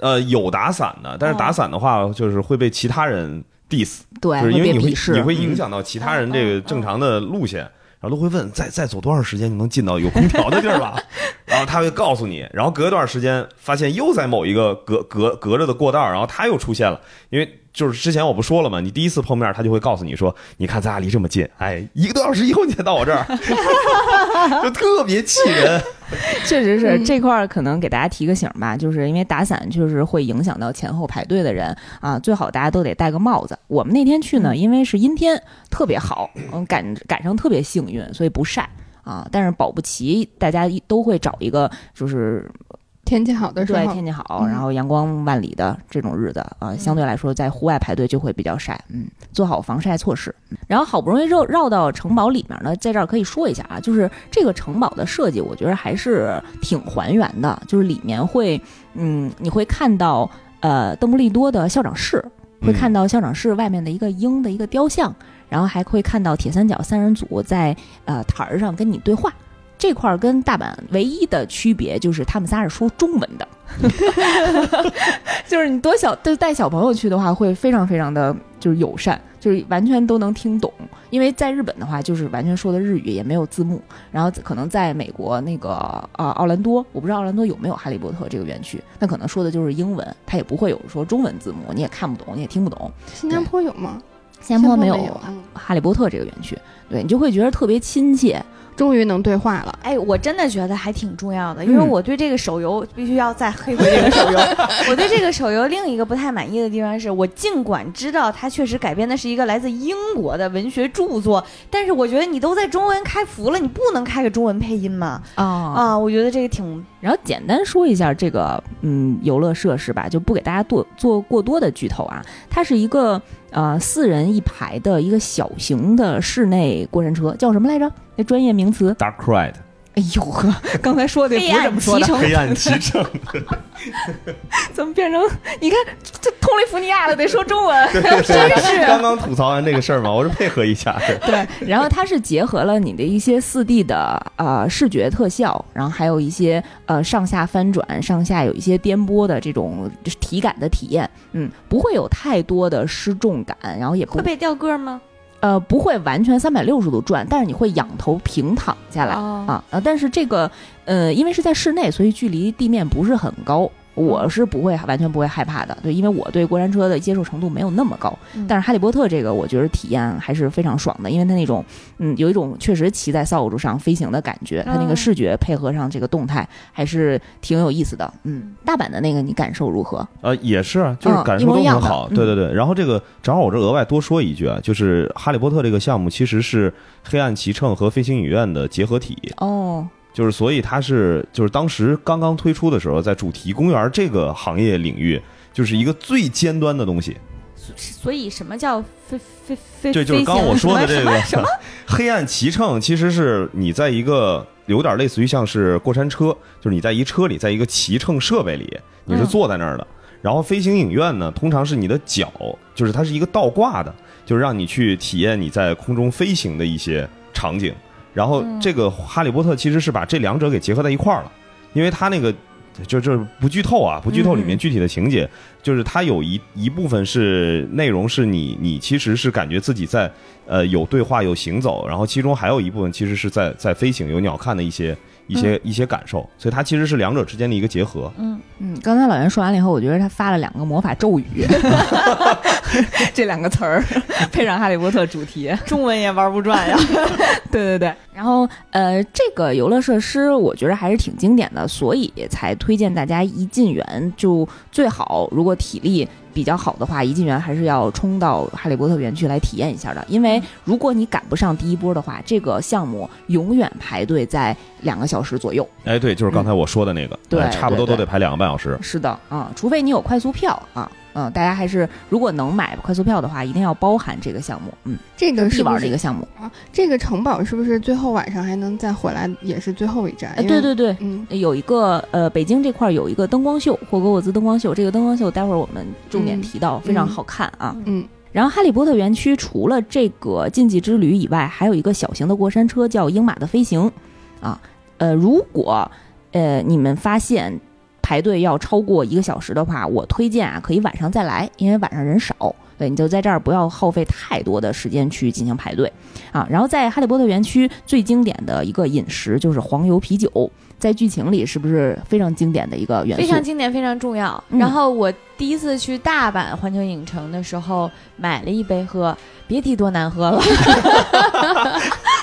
Speaker 5: 呃，有打伞的，但是打伞的话，就是会被其他人 diss，
Speaker 3: 对，
Speaker 5: 就是因为你会你会影
Speaker 3: 嗯
Speaker 5: 响到其他人这个正常的路线，然然后都会问再再走多长时间就能进到有空调的地儿了，然后他会告诉你，然后隔一段时间发现又在某一个隔隔隔着的过道儿，然后他又出现了，因为就是之前我不说了吗？你第一次碰面，他就会告诉你说，你看咱俩离这么近，哎，一个多小时以后你才到我这儿，就特别气人。
Speaker 3: 确实是
Speaker 2: 嗯
Speaker 3: 这块儿，可能给大家提个醒吧，就是因为打伞确实会影响到前后排队的人啊，最好大家都得戴个帽子。我们那天去呢，因为是阴天，特别好，嗯，赶赶上特别幸运，所以不晒啊。但是保不齐大家一都会找一个就是
Speaker 2: 天气好的时候对，
Speaker 3: 天气好，
Speaker 2: 嗯
Speaker 3: 然后阳光万里的这种日子啊，相对来说在户外排队就会比较晒，嗯，做好防晒措施。嗯然后好不容易绕绕到城堡里面呢，在这儿可以说一下啊，就是这个城堡的设计，我觉得还是挺还原的，就是里面会，嗯，你会看到呃邓布利多的校长室，会看到校长室外面的一个鹰的一个雕像，然后还会看到铁三角三人组在呃台儿上跟你对话。这块儿跟大阪唯一的区别就是他们仨是说中文的，就是你多小就带小朋友去的话，会非常非常的就是友善，就是完全都能听懂。因为在日本的话，就是完全说的日语，也没有字幕。然后可能在美国那个啊奥兰多，我不知道奥兰多有没有哈利波特这个园区，那可能说的就是英文，它也不会有说中文字幕，你也看不懂，你也听不懂。
Speaker 2: 新加坡有吗？
Speaker 3: 新加坡没有哈利波特这个园区，对你就会觉得特别亲切。
Speaker 2: 终于能对话了。
Speaker 4: 哎，我真的觉得还挺重要的，因为
Speaker 3: 嗯
Speaker 4: 我对这个手游必须要再黑回这个手游。我对这个手游另一个不太满意的地方是，我尽管知道它确实改编的是一个来自英国的文学著作，但是我觉得你都在中文开服了，你不能开个中文配音吗？
Speaker 3: 啊
Speaker 4: 啊，我觉得这个挺
Speaker 3: 然后简单说一下这个嗯游乐设施吧，就不给大家做做过多的剧透啊。它是一个呃四人一排的一个小型的室内过山车，叫什么来着？那专业名词？哎呦呵，刚才说的也不是这么说的，
Speaker 4: 黑暗
Speaker 5: 黑暗骑乘，
Speaker 3: 怎么变成你看这通利福尼亚了，得说中文。
Speaker 5: 真是刚刚吐槽完这个事儿嘛，我是配合一下。
Speaker 3: 对，然后它是结合了你的一些四 D 的呃视觉特效，然后还有一些呃上下翻转、上下有一些颠簸的这种体感的体验，嗯，不会有太多的失重感，然后也不
Speaker 4: 会被掉个吗？
Speaker 3: 呃不会完全三百六十度转，但是你会仰头平躺下来、
Speaker 4: 哦
Speaker 3: 啊呃，但是这个呃因为是在室内，所以距离地面不是很高。我是不会完全不会害怕的，对，因为我对过山车的接受程度没有那么高。
Speaker 4: 嗯
Speaker 3: 但是哈利波特这个，我觉得体验还是非常爽的，因为它那种，嗯，有一种确实骑在扫帚上飞行的感觉，它那个
Speaker 4: 嗯
Speaker 3: 视觉配合上这个动态，还是挺有意思的。嗯，大阪的那个你感受如何？
Speaker 5: 呃，也是啊，就是
Speaker 3: 嗯
Speaker 5: 感受都很好。
Speaker 3: 嗯
Speaker 5: 对对对，然后这个正好我这额外多说一句啊，就是哈利波特这个项目其实是黑暗骑乘和飞行影院的结合体，
Speaker 3: 哦，
Speaker 5: 就是所以它是就是当时刚刚推出的时候，在主题公园这个行业领域，就是一个最尖端的东西。
Speaker 4: 所以什么叫飞飞飞？
Speaker 5: 这就是刚我说的这
Speaker 4: 什
Speaker 5: 个
Speaker 4: 么什么？
Speaker 5: 黑暗骑乘，其实是你在一个有点类似于像是过山车，就是你在一车里，在一个骑乘设备里，你是
Speaker 4: 嗯
Speaker 5: 坐在那儿的。然后飞行影院呢，通常是你的脚，就是它是一个倒挂的，就是让你去体验你在空中飞行的一些场景。然后
Speaker 4: 嗯。
Speaker 5: 这个哈利波特其实是把这两者给结合在一块儿了，因为它那个就就是不剧透啊，不剧透里面
Speaker 3: 嗯
Speaker 5: 具体的情节，就是它有一一部分是内容是你你其实是感觉自己在呃有对话有行走，然后其中还有一部分其实是在在飞行有鸟瞰的一些一些、一些感受，所以它其实是两者之间的一个结合。
Speaker 4: 嗯，
Speaker 3: 嗯，刚才老袁说完了以后，我觉得他发了两个魔法咒语，这两个词儿 配上哈利波特主题，
Speaker 4: 中文也玩不转呀。
Speaker 3: 对对对，然后呃，这个游乐设施我觉得还是挺经典的，所以才推荐大家一进园就最好，如果体力比较好的话，一进园还是要冲到哈利波特园区来体验一下的。因为如果你赶不上第一波的话，这个项目永远排队在两个小时左右。
Speaker 5: 哎，对，就是刚才我说的那个，
Speaker 3: 对
Speaker 5: 呃差不多都得排两个半小时。
Speaker 3: 是的，啊、除非你有快速票啊。嗯，大家还是如果能买快速票的话，一定要包含这个项目，嗯，
Speaker 2: 这个
Speaker 3: 必
Speaker 2: 是
Speaker 3: 玩的一个项目。
Speaker 2: 啊？这个城堡是不是最后晚上还能再回来？也是最后一站？
Speaker 3: 哎，对，对对，
Speaker 2: 嗯，
Speaker 3: 有一个呃，北京这块儿有一个灯光秀，霍格沃兹灯光秀。这个灯光秀待会儿我们重点
Speaker 2: 嗯
Speaker 3: 提到，非常好看啊。
Speaker 2: 嗯
Speaker 3: 然后哈利波特园区除了这个禁忌之旅以外，还有一个小型的过山车叫鹰马的飞行，啊，呃，如果呃你们发现排队要超过一个小时的话，我推荐啊可以晚上再来，因为晚上人少。对，你就在这儿不要耗费太多的时间去进行排队啊。然后在哈利波特园区最经典的一个饮食就是黄油啤酒，在剧情里是不是非常经典的一个元素？
Speaker 4: 非常经典，非常重要。
Speaker 3: 嗯
Speaker 4: 然后我第一次去大阪环球影城的时候，买了一杯喝，别提多难喝了。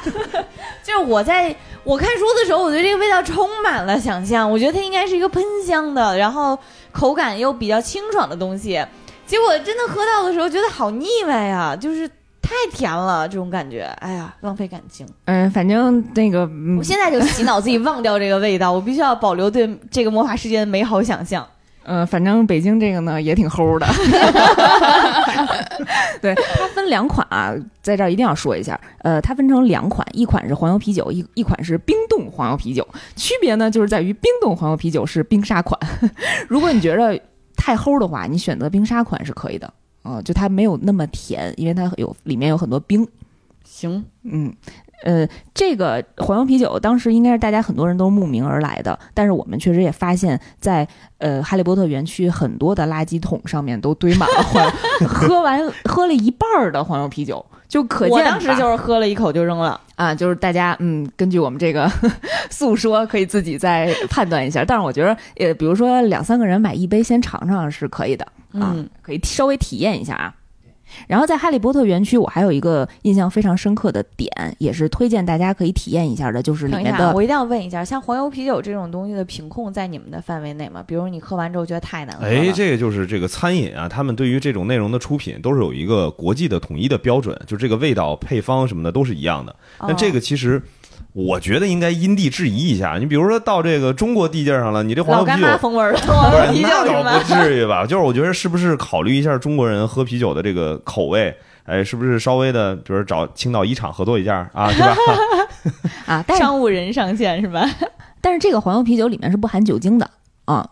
Speaker 4: 就是我在我看书的时候，我对这个味道充满了想象，我觉得它应该是一个喷香的，然后口感又比较清爽的东西。结果真的喝到的时候，觉得好腻歪呀，就是太甜了，这种感觉，哎呀，浪费感情。
Speaker 3: 嗯，反正那个，嗯
Speaker 4: 我现在就洗脑自己忘掉这个味道，我必须要保留对这个魔法世界的美好想象。
Speaker 3: 呃，反正北京这个呢也挺齁的。对，它分两款啊，在这儿一定要说一下。呃，它分成两款，一款是黄油啤酒，一一款是冰冻黄油啤酒。区别呢，就是在于冰冻黄油啤酒是冰沙款。如果你觉得太齁的话，你选择冰沙款是可以的。啊、就它没有那么甜，因为它有里面有很多冰。
Speaker 4: 行，
Speaker 3: 嗯，呃，这个黄油啤酒当时应该是大家很多人都慕名而来的，但是我们确实也发现在，呃哈利波特园区很多的垃圾桶上面都堆满了黄，喝完喝了一半儿的黄油啤酒，就可见
Speaker 4: 我当时就是喝了一口就扔了。
Speaker 3: 啊，就是大家嗯，根据我们这个 诉说，可以自己再判断一下。但是我觉得，呃，比如说两三个人买一杯先尝尝是可以的啊，
Speaker 4: 嗯
Speaker 3: 可以稍微体验一下啊。然后在哈利波特园区，我还有一个印象非常深刻的点，也是推荐大家可以体验一下的，就是里
Speaker 4: 等一下，
Speaker 3: 面的
Speaker 4: 我一定要问一下，像黄油啤酒这种东西的品控在你们的范围内吗？比如你喝完之后觉得太难喝了，
Speaker 5: 哎，这个就是这个餐饮啊，他们对于这种内容的出品都是有一个国际的统一的标准，就这个味道、配方什么的都是一样的。
Speaker 4: 哦
Speaker 5: 但这个其实，我觉得应该因地制宜一下。你比如说到这个中国地界上了，你这黄油啤酒
Speaker 4: 妈风味儿的
Speaker 5: 不是那
Speaker 4: 是吗
Speaker 5: 倒不？至于吧？就是我觉得是不是考虑一下中国人喝啤酒的这个口味？哎，是不是稍微的，比如找青岛一厂合作一下啊，对吧？
Speaker 3: 啊，但
Speaker 4: 商务人上线是吧？
Speaker 3: 但是这个黄油啤酒里面是不含酒精的啊，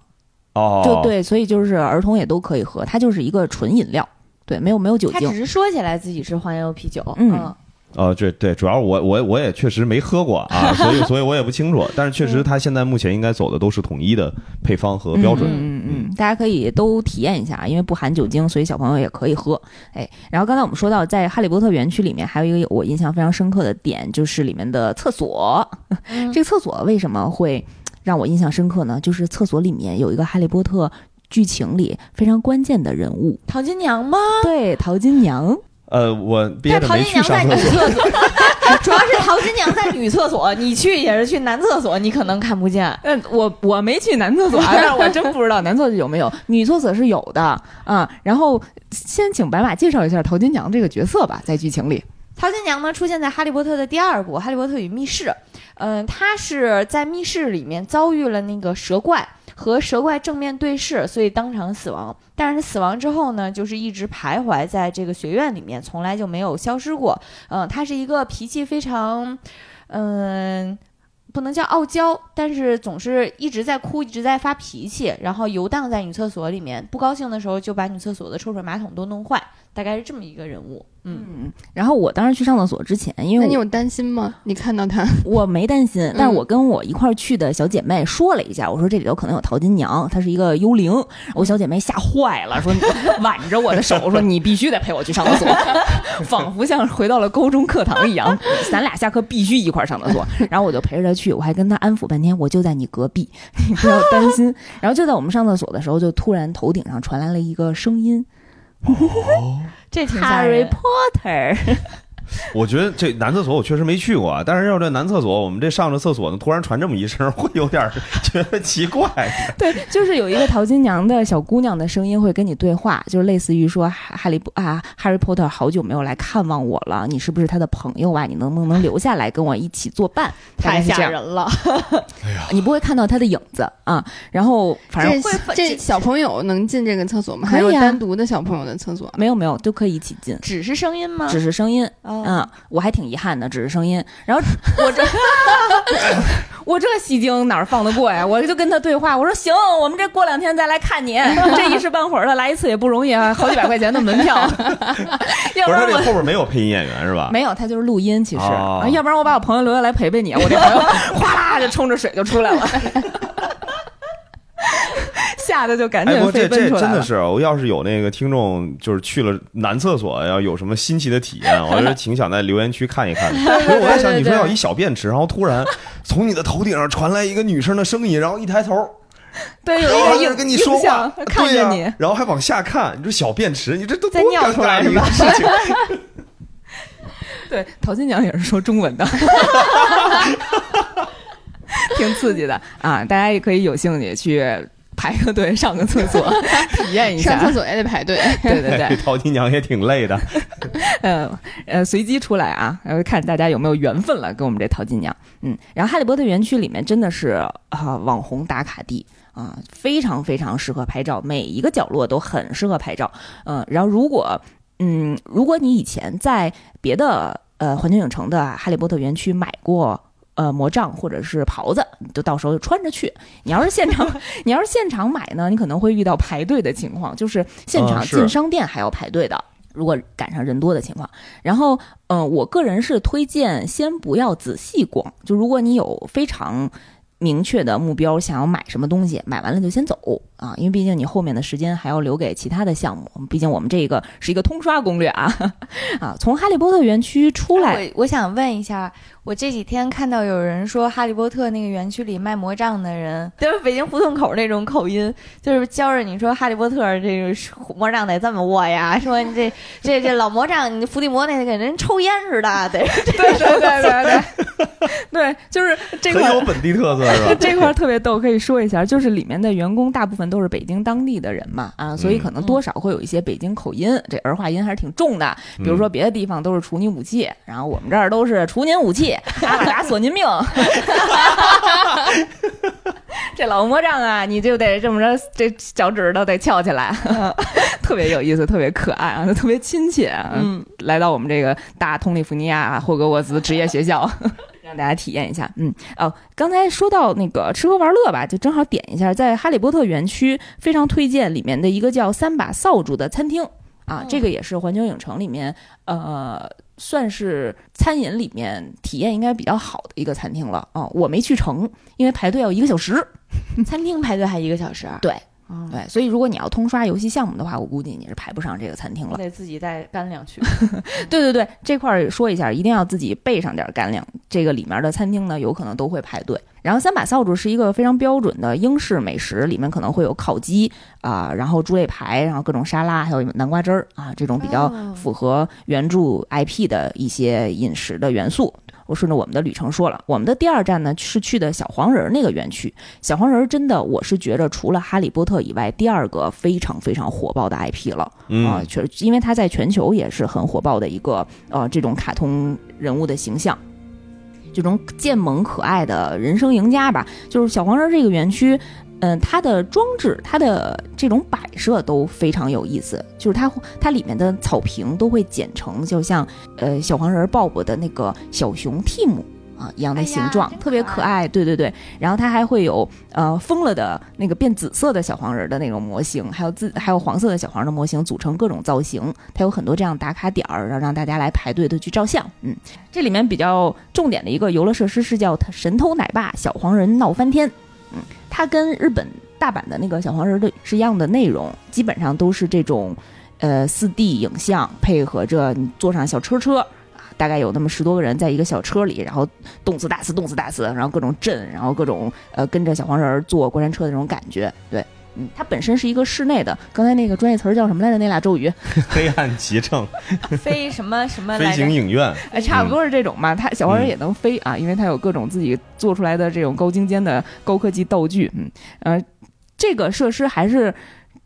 Speaker 5: 哦，
Speaker 3: 就对，所以就是儿童也都可以喝，它就是一个纯饮料，对，没有没有酒精
Speaker 4: 他只。是说起来自己是黄油啤酒，
Speaker 3: 嗯
Speaker 5: 呃，这对，主要我我我也确实没喝过啊，所以 所以我也不清楚。但是确
Speaker 4: 嗯
Speaker 5: 实，它现在目前应该走的都是统一的配方和标准。
Speaker 3: 嗯嗯嗯，大家可以都体验一下，因为不含酒精，所以小朋友也可以喝。哎，然后刚才我们说到，在哈利波特园区里面还有一个我印象非常深刻的点，就是里面的厕所。
Speaker 4: 嗯
Speaker 3: 这个厕所为什么会让我印象深刻呢？就是厕所里面有一个哈利波特剧情里非常关键的人物，
Speaker 4: 淘金娘吗？
Speaker 3: 对，淘金娘。
Speaker 5: 呃，我憋
Speaker 4: 但淘
Speaker 5: 着没去
Speaker 4: 金娘在女
Speaker 5: 上厕所。
Speaker 4: 厕所，主要是陶金娘在女厕所，你去也是去男厕所，你可能看不见。
Speaker 3: 嗯，我我没去男厕所，但是我真不知道男厕所有没有，女厕所是有的啊。然后先请白马介绍一下陶金娘这个角色吧，在剧情里。
Speaker 4: 陶金娘呢出现在《哈利波特》的第二部《哈利波特与密室》，嗯、她是在密室里面遭遇了那个蛇怪，和蛇怪正面对视，所以当场死亡。但是死亡之后呢，就是一直徘徊在这个学院里面，从来就没有消失过。嗯、他是一个脾气非常，嗯、不能叫傲娇，但是总是一直在哭，一直在发脾气，然后游荡在女厕所里面，不高兴的时候就把女厕所的抽水马桶都弄坏，大概是这么一个人物。嗯，
Speaker 3: 嗯，然后我当时去上厕所之前，因为
Speaker 2: 那你有担心吗？你看到他，
Speaker 3: 我没担心，但是
Speaker 2: 嗯
Speaker 3: 我跟我一块儿去的小姐妹说了一下，我说这里头可能有淘金娘，她是一个幽灵。我小姐妹吓坏了，说挽着我的手说你必须得陪我去上厕所，仿佛像回到了高中课堂一样，咱俩下课必须一块儿上厕所。然后我就陪着她去，我还跟她安抚半天，我就在你隔壁，你不要担心。然后就在我们上厕所的时候，就突然头顶上传来了一个声音
Speaker 4: 这挺吓
Speaker 3: ，Harry。Potter。
Speaker 5: 我觉得这男厕所我确实没去过啊，但是要这男厕所，我们这上着厕所呢，突然传这么一声，会有点觉得奇怪。
Speaker 3: 对，就是有一个淘金娘的小姑娘的声音会跟你对话，就是类似于说哈哈利波啊，哈利波特好久没有来看望我了，你是不是他的朋友啊？你能不能留下来跟我一起作伴？
Speaker 4: 太吓人了！
Speaker 3: 哎呀你不会看到他的影子啊。然后反正
Speaker 2: 这这小朋友能进这个厕所吗？还
Speaker 3: 可以啊
Speaker 2: 有单独的小朋友的厕所？
Speaker 3: 没有没有都可以一起进。
Speaker 4: 只是声音吗？
Speaker 3: 只是声音，
Speaker 4: 哦
Speaker 3: 嗯，我还挺遗憾的，只是声音。然后我这 我这戏精哪儿放得过呀？我就跟他对话，我说行，我们这过两天再来看你，这一时半会儿的来一次也不容易啊，好几百块钱的门票，要不然
Speaker 5: 这后边没有配音演员是吧？
Speaker 3: 没有，他就是录音，其实，
Speaker 5: 哦
Speaker 3: 啊要不然我把我朋友留下来陪陪你，我这朋友哗啦就冲着水就出来了，吓 吓得就赶
Speaker 5: 哎，
Speaker 3: 紧
Speaker 5: 不，这这
Speaker 3: 飞奔出来了。
Speaker 5: 真的是，我要是有那个听众，就是去了男厕所，要有什么新奇的体验，我觉得挺想在留言区看一看的。因为我在想，你说要一小便池，然后突然从你的头顶上传来一个女生的声音，然后一抬头，
Speaker 3: 对，有
Speaker 5: 然后
Speaker 3: 一个影
Speaker 5: 跟你说话，
Speaker 3: 看
Speaker 5: 对呀
Speaker 3: 着你，
Speaker 5: 然后还往下看，你说小便池，你这都
Speaker 4: 再尿
Speaker 5: 多尴尬一个
Speaker 4: 出来是吧
Speaker 5: 事情。
Speaker 3: 对，陶金娘也是说中文的，挺刺激的啊！大家也可以有兴趣去排个队上个厕所，体验一下
Speaker 2: 上厕。所也得排队。
Speaker 3: 对对对，
Speaker 5: 淘金娘也挺累的。
Speaker 3: 呃呃，随机出来啊，然后看大家有没有缘分了，跟我们这淘金娘。嗯，然后哈利波特园区里面真的是啊、网红打卡地啊、非常非常适合拍照，每一个角落都很适合拍照。嗯、然后如果嗯，如果你以前在别的呃环球影城的哈利波特园区买过。呃，魔杖或者是袍子，你就到时候就穿着去。你要是现场，你要是现场买呢，你可能会遇到排队的情况，就是现场进商店还要排队的。如果赶上人多的情况，然后，嗯、我个人是推荐先不要仔细逛，就如果你有非常明确的目标，想要买什么东西，买完了就先走啊，因为毕竟你后面的时间还要留给其他的项目。毕竟我们这个是一个通刷攻略啊 啊！从哈利波特园区出来，
Speaker 4: 我我想问一下，我这几天看到有人说哈利波特那个园区里卖魔杖的人，就是北京胡同口那种口音，就是教着你说哈利波特这个魔杖得这么握呀，说你这这这老魔杖，你伏地魔那个人抽烟似的，得
Speaker 3: 对对对对 对，对，就是这块
Speaker 5: 有本地特色是吧？
Speaker 3: 这块儿特别逗，可以说一下，就是里面的员工大部分都是北京当地的人嘛，啊，所以可能多少会有一些北京口音，这儿化音还是挺重的。比如说别的地方都是处你武器，然后我们这儿都是处您武器，阿拉达索您命。这老魔杖啊，你就得这么着，这脚趾头得翘起来，特别有意思，特别可爱啊，特别亲切啊。
Speaker 4: 嗯，
Speaker 3: 来到我们这个大通利福尼亚霍格沃兹职业学校，让大家体验一下。嗯，哦，刚才说到那个吃喝玩乐吧，就正好点一下，在哈利波特园区非常推荐里面的一个叫三把扫帚的餐厅啊，
Speaker 4: 哦
Speaker 3: 这个也是环球影城里面呃。算是餐饮里面体验应该比较好的一个餐厅了啊、我没去成，因为排队要一个小时。
Speaker 4: 餐厅排队还一个小时，
Speaker 3: 对
Speaker 4: 嗯，
Speaker 3: 对，所以如果你要通刷游戏项目的话，我估计你是排不上这个餐厅了
Speaker 4: 我。得自己带干粮去。
Speaker 3: 对对对，这块儿说一下，一定要自己备上点干粮。这个里面的餐厅呢，有可能都会排队。然后三把扫帚是一个非常标准的英式美食，里面可能会有烤鸡啊、然后猪肋排，然后各种沙拉，还有南瓜汁儿啊，这种比较
Speaker 4: 哦
Speaker 3: 符合原著 IP 的一些饮食的元素。我顺着我们的旅程说了，我们的第二站呢是去的小黄人儿那个园区。小黄人儿真的，我是觉着除了哈利波特以外，第二个非常非常火爆的 IP 了。啊
Speaker 5: 嗯，，
Speaker 3: 确实，因为它在全球也是很火爆的一个呃这种卡通人物的形象，这种健萌可爱的人生赢家吧。就是小黄人这个园区，嗯、它的装置、它的这种摆设都非常有意思，就是它它里面的草坪都会剪成就像呃小黄人鲍勃的那个小熊蒂姆。啊，一样的形状，
Speaker 4: 真
Speaker 3: 特别
Speaker 4: 可
Speaker 3: 可爱，对对对。然后它还会有呃疯了的那个变紫色的小黄人的那种模型，还有自还有黄色的小黄人的模型，组成各种造型。它有很多这样打卡点儿，然后让大家来排队的去照相。嗯，这里面比较重点的一个游乐设施是叫“神偷奶爸小黄人闹翻天”。嗯，它跟日本大阪的那个小黄人的是一样的内容，基本上都是这种呃四 D 影像，配合着你坐上小车车。啊大概有那么十多个人在一个小车里，然后动次打次，动次打次，然后各种震，然后各种呃跟着小黄人坐过山车的那种感觉。对，嗯，它本身是一个室内的。刚才那个专业词儿叫什么来着？那俩咒语，
Speaker 5: 黑暗骑乘
Speaker 4: 飞什么什么
Speaker 5: 飞行？影院，
Speaker 3: 哎，差不多是这种嘛。它小黄人也能飞啊，因为它有各种自己做出来的这种高精尖的高科技道具。嗯，呃，这个设施还是。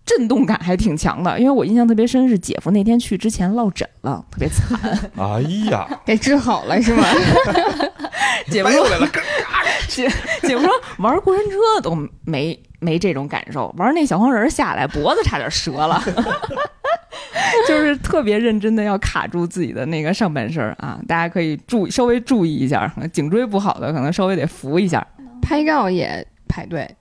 Speaker 3: 震动感还挺强的，因为我印象特别深，是姐夫那天去之前落枕了，特别惨。
Speaker 5: 哎呀，
Speaker 2: 给治好了是吗？
Speaker 3: 姐夫说
Speaker 5: 来了，
Speaker 3: 姐姐夫说玩过山车都没没这种感受，玩那小黄人儿下来脖子差点折了，就是特别认真的要卡住自己的那个上半身儿啊！大家可以注意稍微注意一下，颈椎不好的可能稍微得扶一下。
Speaker 2: 拍照也排队，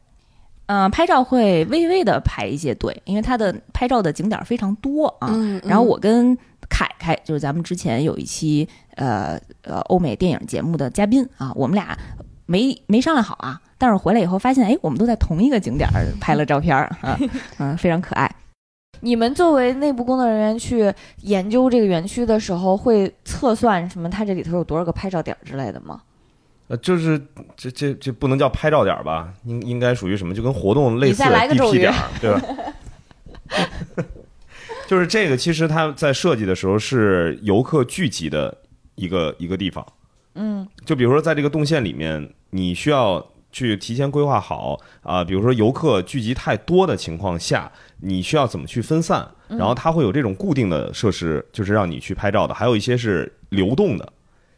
Speaker 3: 嗯、拍照会微微的排一些队，因为它的拍照的景点儿非常多啊。
Speaker 2: 嗯，
Speaker 3: 然后我跟凯凯，就是咱们之前有一期呃呃欧美电影节目的嘉宾啊，我们俩没没商量好啊，但但是回来以后发现，哎，我们都在同一个景点儿拍了照片儿啊，嗯，非常可爱。
Speaker 4: 你们作为内部工作人员去研究这个园区的时候，会测算什么？它这里头有多少个拍照点之类的吗？
Speaker 5: 呃，就是这这这不能叫拍照点吧？应应该属于什么？就跟活动类似 DP 点儿，对吧？就是这个，其实它在设计的时候是游客聚集的一个一个地方。
Speaker 4: 嗯
Speaker 5: 就比如说在这个动线里面，你需要去提前规划好啊、比如说游客聚集太多的情况下，你需要怎么去分散？
Speaker 4: 嗯
Speaker 5: 然后它会有这种固定的设施，就是让你去拍照的，还有一些是流动的，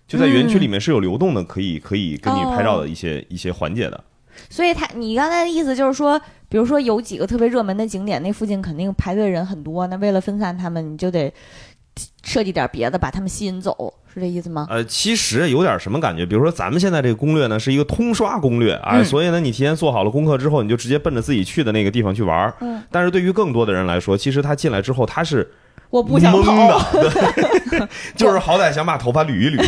Speaker 5: 就在园区里面是有流动的，可以可以跟你拍照的一些、一些环节的。
Speaker 4: 所以他，你刚才的意思就是说，比如说有几个特别热门的景点，那附近肯定排队人很多，那为了分散他们，你就得设计点别的，把他们吸引走，是这意思吗？
Speaker 5: 呃，其实有点什么感觉，比如说咱们现在这个攻略呢是一个通刷攻略啊、
Speaker 3: 嗯
Speaker 5: 所以呢你提前做好了功课之后，你就直接奔着自己去的那个地方去玩儿。
Speaker 4: 嗯，
Speaker 5: 但是对于更多的人来说，其实他进来之后他是
Speaker 4: 我不想
Speaker 5: 懵
Speaker 4: 跑。
Speaker 5: 的，对，就是好歹想把头发捋一捋，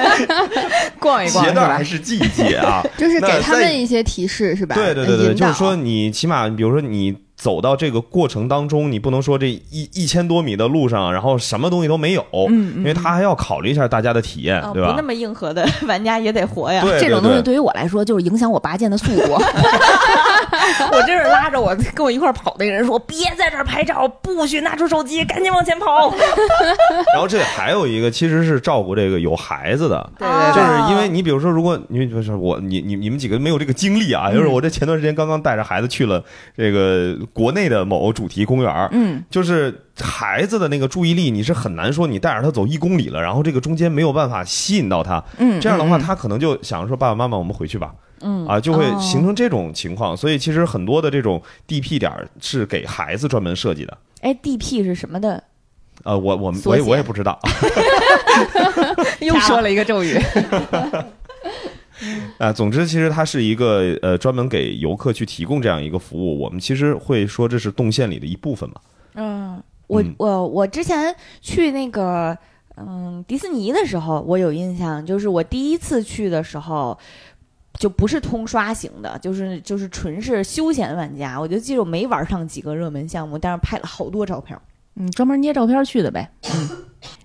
Speaker 3: 逛一逛
Speaker 5: 还？是系一系啊。
Speaker 2: 就是给他们一些提示是吧？
Speaker 5: 对对对对，就是说你起码，比如说你走到这个过程当中，你不能说这一一千多米的路上，然后什么东西都没有，
Speaker 3: 嗯，
Speaker 5: 因为他还要考虑一下大家的体验，
Speaker 4: 啊，
Speaker 5: 对吧
Speaker 4: 不那？么硬核的 玩家也得活呀。
Speaker 3: 这种东西
Speaker 5: 对
Speaker 3: 对于我来说就是影响我拔剑的速度。我真是拉着我跟我一块跑那个人说：“别在这儿拍照，不许拿出手机，赶紧往前跑。
Speaker 5: 然后这还有一个，其实是照顾这个有孩子的，
Speaker 3: 对
Speaker 4: 对
Speaker 5: 就是因为你比如说，如果你就是我，你你你们几个没有这个经历啊，就是我这前段时间刚刚带着孩子去了这个国内的某主题公园儿，
Speaker 3: 嗯，
Speaker 5: 就是孩子的那个注意力，你是很难说你带着他走一公里了，然后这个中间没有办法吸引到他，
Speaker 3: 嗯，
Speaker 5: 这样的话
Speaker 3: 嗯
Speaker 5: 他可能就想说爸爸妈妈我们回去吧，
Speaker 4: 嗯
Speaker 5: 啊，就会
Speaker 3: 哦
Speaker 5: 形成这种情况，所以其实很多的这种 DP 点儿是给孩子专门设计的。
Speaker 4: 哎，DP 是什么的？
Speaker 5: 呃，我我我也我也不知道，
Speaker 3: 又说了一个咒语。
Speaker 5: 啊，总之，其实它是一个呃专门给游客去提供这样一个服务。我们其实会说这是动线里的一部分嘛。
Speaker 4: 嗯，我
Speaker 5: 嗯
Speaker 4: 我我之前去那个嗯迪士尼的时候，我有印象，就是我第一次去的时候。就不是通刷型的，就是就是纯是休闲玩家。我就记住没玩上几个热门项目，但是拍了好多照片。
Speaker 3: 嗯，专门捏照片去的呗。嗯，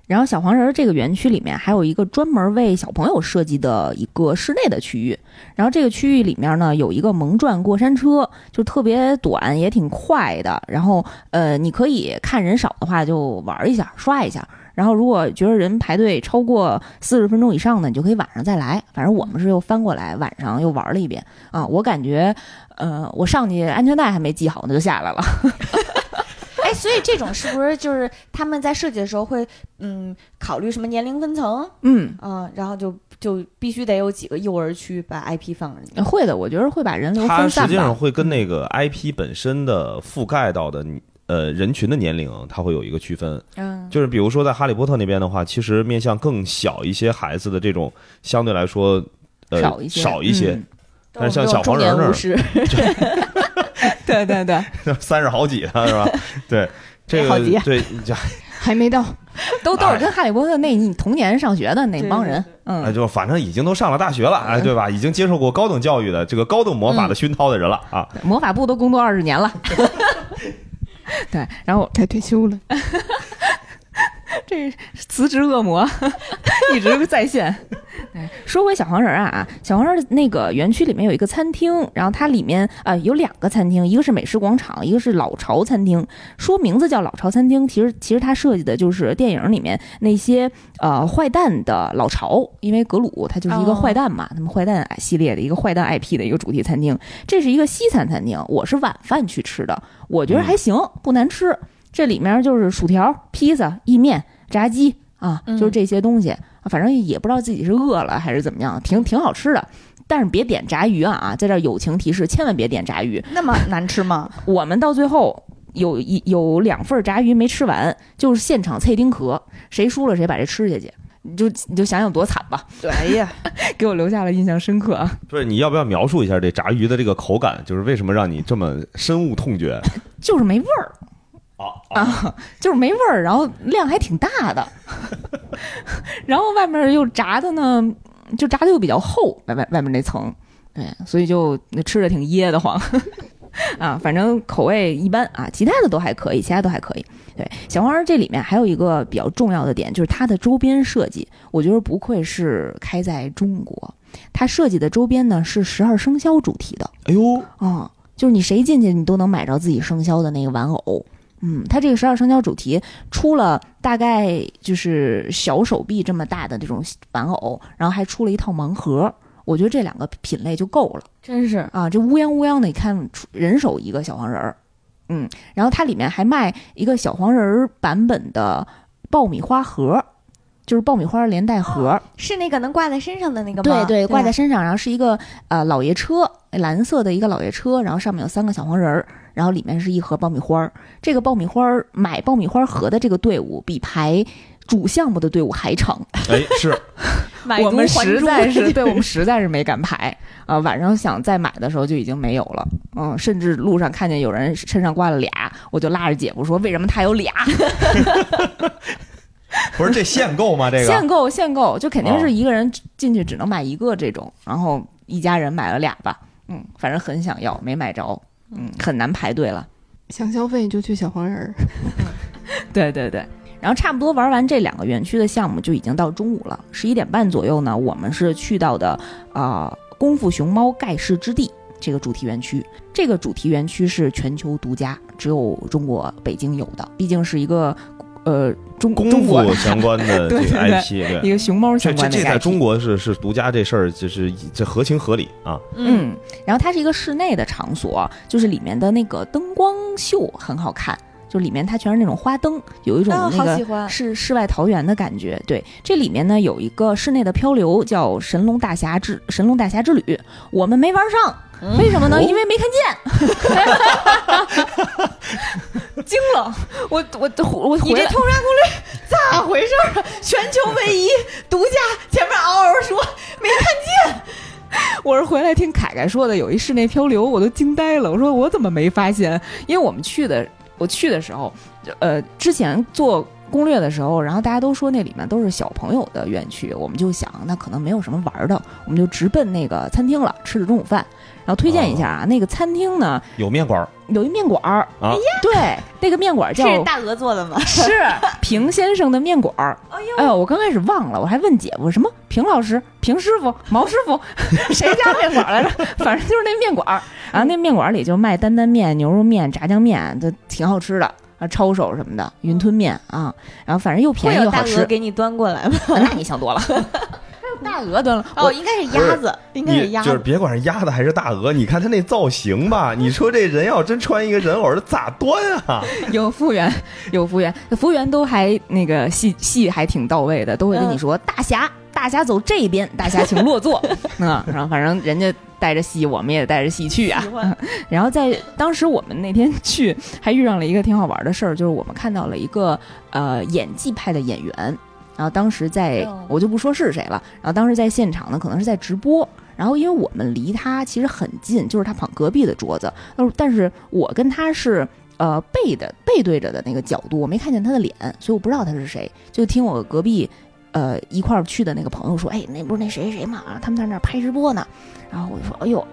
Speaker 3: 然后小黄人这个园区里面还有一个专门为小朋友设计的一个室内的区域，然后这个区域里面呢有一个萌转过山车，就特别短也挺快的。然后呃，你可以看人少的话就玩一下刷一下，然后如果觉得人排队超过四十分钟以上呢，你就可以晚上再来。反正我们是又翻过来晚上又玩了一遍啊，我感觉呃我上去安全带还没系好呢就下来了。
Speaker 4: 哎，所以这种是不是就是他们在设计的时候会嗯考虑什么年龄分层？
Speaker 3: 嗯。
Speaker 4: 嗯，然后就就必须得有几个幼儿区把 IP 放进去。
Speaker 3: 会的，我觉得会把人流
Speaker 5: 它
Speaker 3: 分散
Speaker 5: 实际上。会跟那个 IP 本身的覆盖到的呃人群的年龄，它会有一个区分。
Speaker 4: 嗯，
Speaker 5: 就是比如说在哈利波特那边的话，其实面向更小一些孩子的这种，相对来说呃
Speaker 3: 少一些，
Speaker 5: 少一些。
Speaker 3: 嗯
Speaker 5: 但是像小黄人那儿
Speaker 3: 对对对，
Speaker 5: 三十好几了是吧？对，这个对，
Speaker 2: 还没到，
Speaker 3: 都都是跟哈利波特那你童年上学的那帮人，
Speaker 5: 哎，
Speaker 3: 嗯，
Speaker 5: 就反正已经都上了大学了，哎，对吧？已经接受过高等教育的这个高等魔法的熏陶的人了啊。
Speaker 3: 魔法部都工作二十年了。对，然后
Speaker 2: 该退休了。
Speaker 3: 这辞职恶魔 一直在线。对，说回小黄人儿啊，小黄人儿那个园区里面有一个餐厅，然后它里面啊、有两个餐厅，一个是美食广场，一个是老巢餐厅。说名字叫老巢餐厅，其实其实它设计的就是电影里面那些呃坏蛋的老巢，因为格鲁他就是一个
Speaker 4: 哦
Speaker 3: 坏蛋嘛，那么坏蛋系列的一个坏蛋 IP 的一个主题餐厅。这是一个西餐餐厅，我是晚饭去吃的，我觉得还行，不难吃。这里面就是薯条、披萨、意面、炸鸡啊，
Speaker 4: 嗯
Speaker 3: 就是这些东西。反正也不知道自己是饿了还是怎么样，挺挺好吃的。但是别点炸鱼啊啊！在这儿友情提示，千万别点炸鱼。
Speaker 4: 那么难吃吗？
Speaker 3: 我们到最后有一有两份炸鱼没吃完，就是现场脆丁壳，谁输了谁把这吃下去。你就你就想想多惨吧，
Speaker 4: 对哎呀，
Speaker 3: 给我留下了印象深刻啊！
Speaker 5: 不是，你要不要描述一下这炸鱼的这个口感？就是为什么让你这么深恶痛绝？
Speaker 3: 就是没味儿
Speaker 5: 啊
Speaker 3: 就是没味儿，然后量还挺大的，然后外面又炸的呢，就炸的又比较厚，外外外面那层，对，所以就那吃着挺噎得慌。啊，反正口味一般啊，其他的都还可以，其他都还可以。对，小黄人这里面还有一个比较重要的点，就是它的周边设计，我觉得不愧是开在中国，它设计的周边呢是十二生肖主题的
Speaker 5: 哎呦，
Speaker 3: 啊、就是你谁进去你都能买着自己生肖的那个玩偶。嗯，它这个十二生肖主题出了大概就是小手臂这么大的这种玩偶，然后还出了一套盲盒，我觉得这两个品类就够了。
Speaker 4: 真是
Speaker 3: 啊，这乌泱乌泱的，你看出人手一个小黄人儿，嗯，然后它里面还卖一个小黄人儿版本的爆米花盒，就是爆米花连带盒，
Speaker 4: 是那个能挂在身上的那个吗？
Speaker 3: 对对，挂在身上，然后是一个呃老爷车，蓝色的一个老爷车，然后上面有三个小黄人儿，然后里面是一盒爆米花儿。这个爆米花儿买爆米花盒的这个队伍比排主项目的队伍还长，
Speaker 5: 哎，是
Speaker 3: 我们实在是 对我们实在是没敢排啊、晚上想再买的时候就已经没有了，嗯，甚至路上看见有人身上挂了俩，我就拉着姐夫说，为什么他有俩？
Speaker 5: 不是这限购吗？这个
Speaker 3: 限购限购，就肯定
Speaker 5: 哦
Speaker 3: 是一个人进去只能买一个这种，然后一家人买了俩吧，嗯，反正很想要，没买着，嗯，很难排队了。
Speaker 2: 想消费就去小黄人儿。
Speaker 3: 对对对。然后差不多玩完这两个园区的项目就已经到中午了，十一点半左右呢，我们是去到的啊、呃功夫熊猫盖世之地这个主题园区。这个主题园区是全球独家，只有中国北京有的，毕竟是一个呃中
Speaker 5: 功夫相关的 这个
Speaker 3: 对对对
Speaker 5: IP，对。
Speaker 3: 一个熊猫
Speaker 5: 这这
Speaker 3: 相关的
Speaker 5: 这在中国是是独家这事儿，就是这合情合理啊。
Speaker 4: 嗯，
Speaker 3: 嗯，然后它是一个室内的场所，就是里面的那个灯光秀很好看，就里面它全是那种花灯，有一种
Speaker 4: 啊
Speaker 3: 那个是世外桃源的感觉。对，这里面呢有一个室内的漂流叫神龙大侠之神龙大侠之旅，我们没玩上。
Speaker 4: 嗯
Speaker 3: 为什么呢？
Speaker 5: 哦
Speaker 3: 因为没看见，惊了！我我我回来
Speaker 4: 你这通杀攻略咋回事儿啊？全球唯一独家，前面嗷嗷说没看见，
Speaker 3: 我是回来听凯凯说的有一室内漂流，我都惊呆了。我说我怎么没发现？因为我们去的，我去的时候，呃，之前做攻略的时候，然后大家都说那里面都是小朋友的园区，我们就想那可能没有什么玩的，我们就直奔那个餐厅了，吃的中午饭。然后推荐一下啊，那个餐厅呢
Speaker 5: 有面馆儿
Speaker 3: 有一面馆儿，
Speaker 5: 啊，
Speaker 3: 对，那个面馆叫
Speaker 4: 是大鹅做的吗？
Speaker 3: 是平先生的面馆儿。
Speaker 4: 哎
Speaker 3: 哎呦，我刚开始忘了，我还问姐夫什么平老师、平师傅、毛师傅，谁家面馆儿来着？反正就是那面馆儿。然后那面馆儿里就卖担担面、牛肉面、炸酱面，都挺好吃的啊，抄手什么的，云吞面啊。然后反正又便宜又好吃。
Speaker 4: 给你端过来吗？
Speaker 3: 那你想多了，大鹅端了。
Speaker 4: 哦，应该是鸭子，应该是
Speaker 5: 鸭子就是。别管是鸭子还是大鹅，你看它那造型吧，你说这人要真穿一个人偶，这咋端啊？
Speaker 3: 有服务员，有服务员，服务员都还那个戏戏还挺到位的，都会跟你说、大侠，大侠走这边，大侠请落座。嗯，然后反正人家带着戏，我们也带着戏去啊 然后在当时我们那天去，还遇上了一个挺好玩的事儿，就是我们看到了一个呃演技派的演员。然后当时在
Speaker 4: 哦，
Speaker 3: 我就不说是谁了。然后当时在现场呢，可能是在直播。然后因为我们离他其实很近，就是他旁隔壁的桌子。呃，但是我跟他是呃背的背对着的那个角度，我没看见他的脸，所以我不知道他是谁。就听我隔壁呃一块儿去的那个朋友说，哎，那不是那谁谁嘛，啊他们在那儿拍直播呢。然后我就说，哎呦，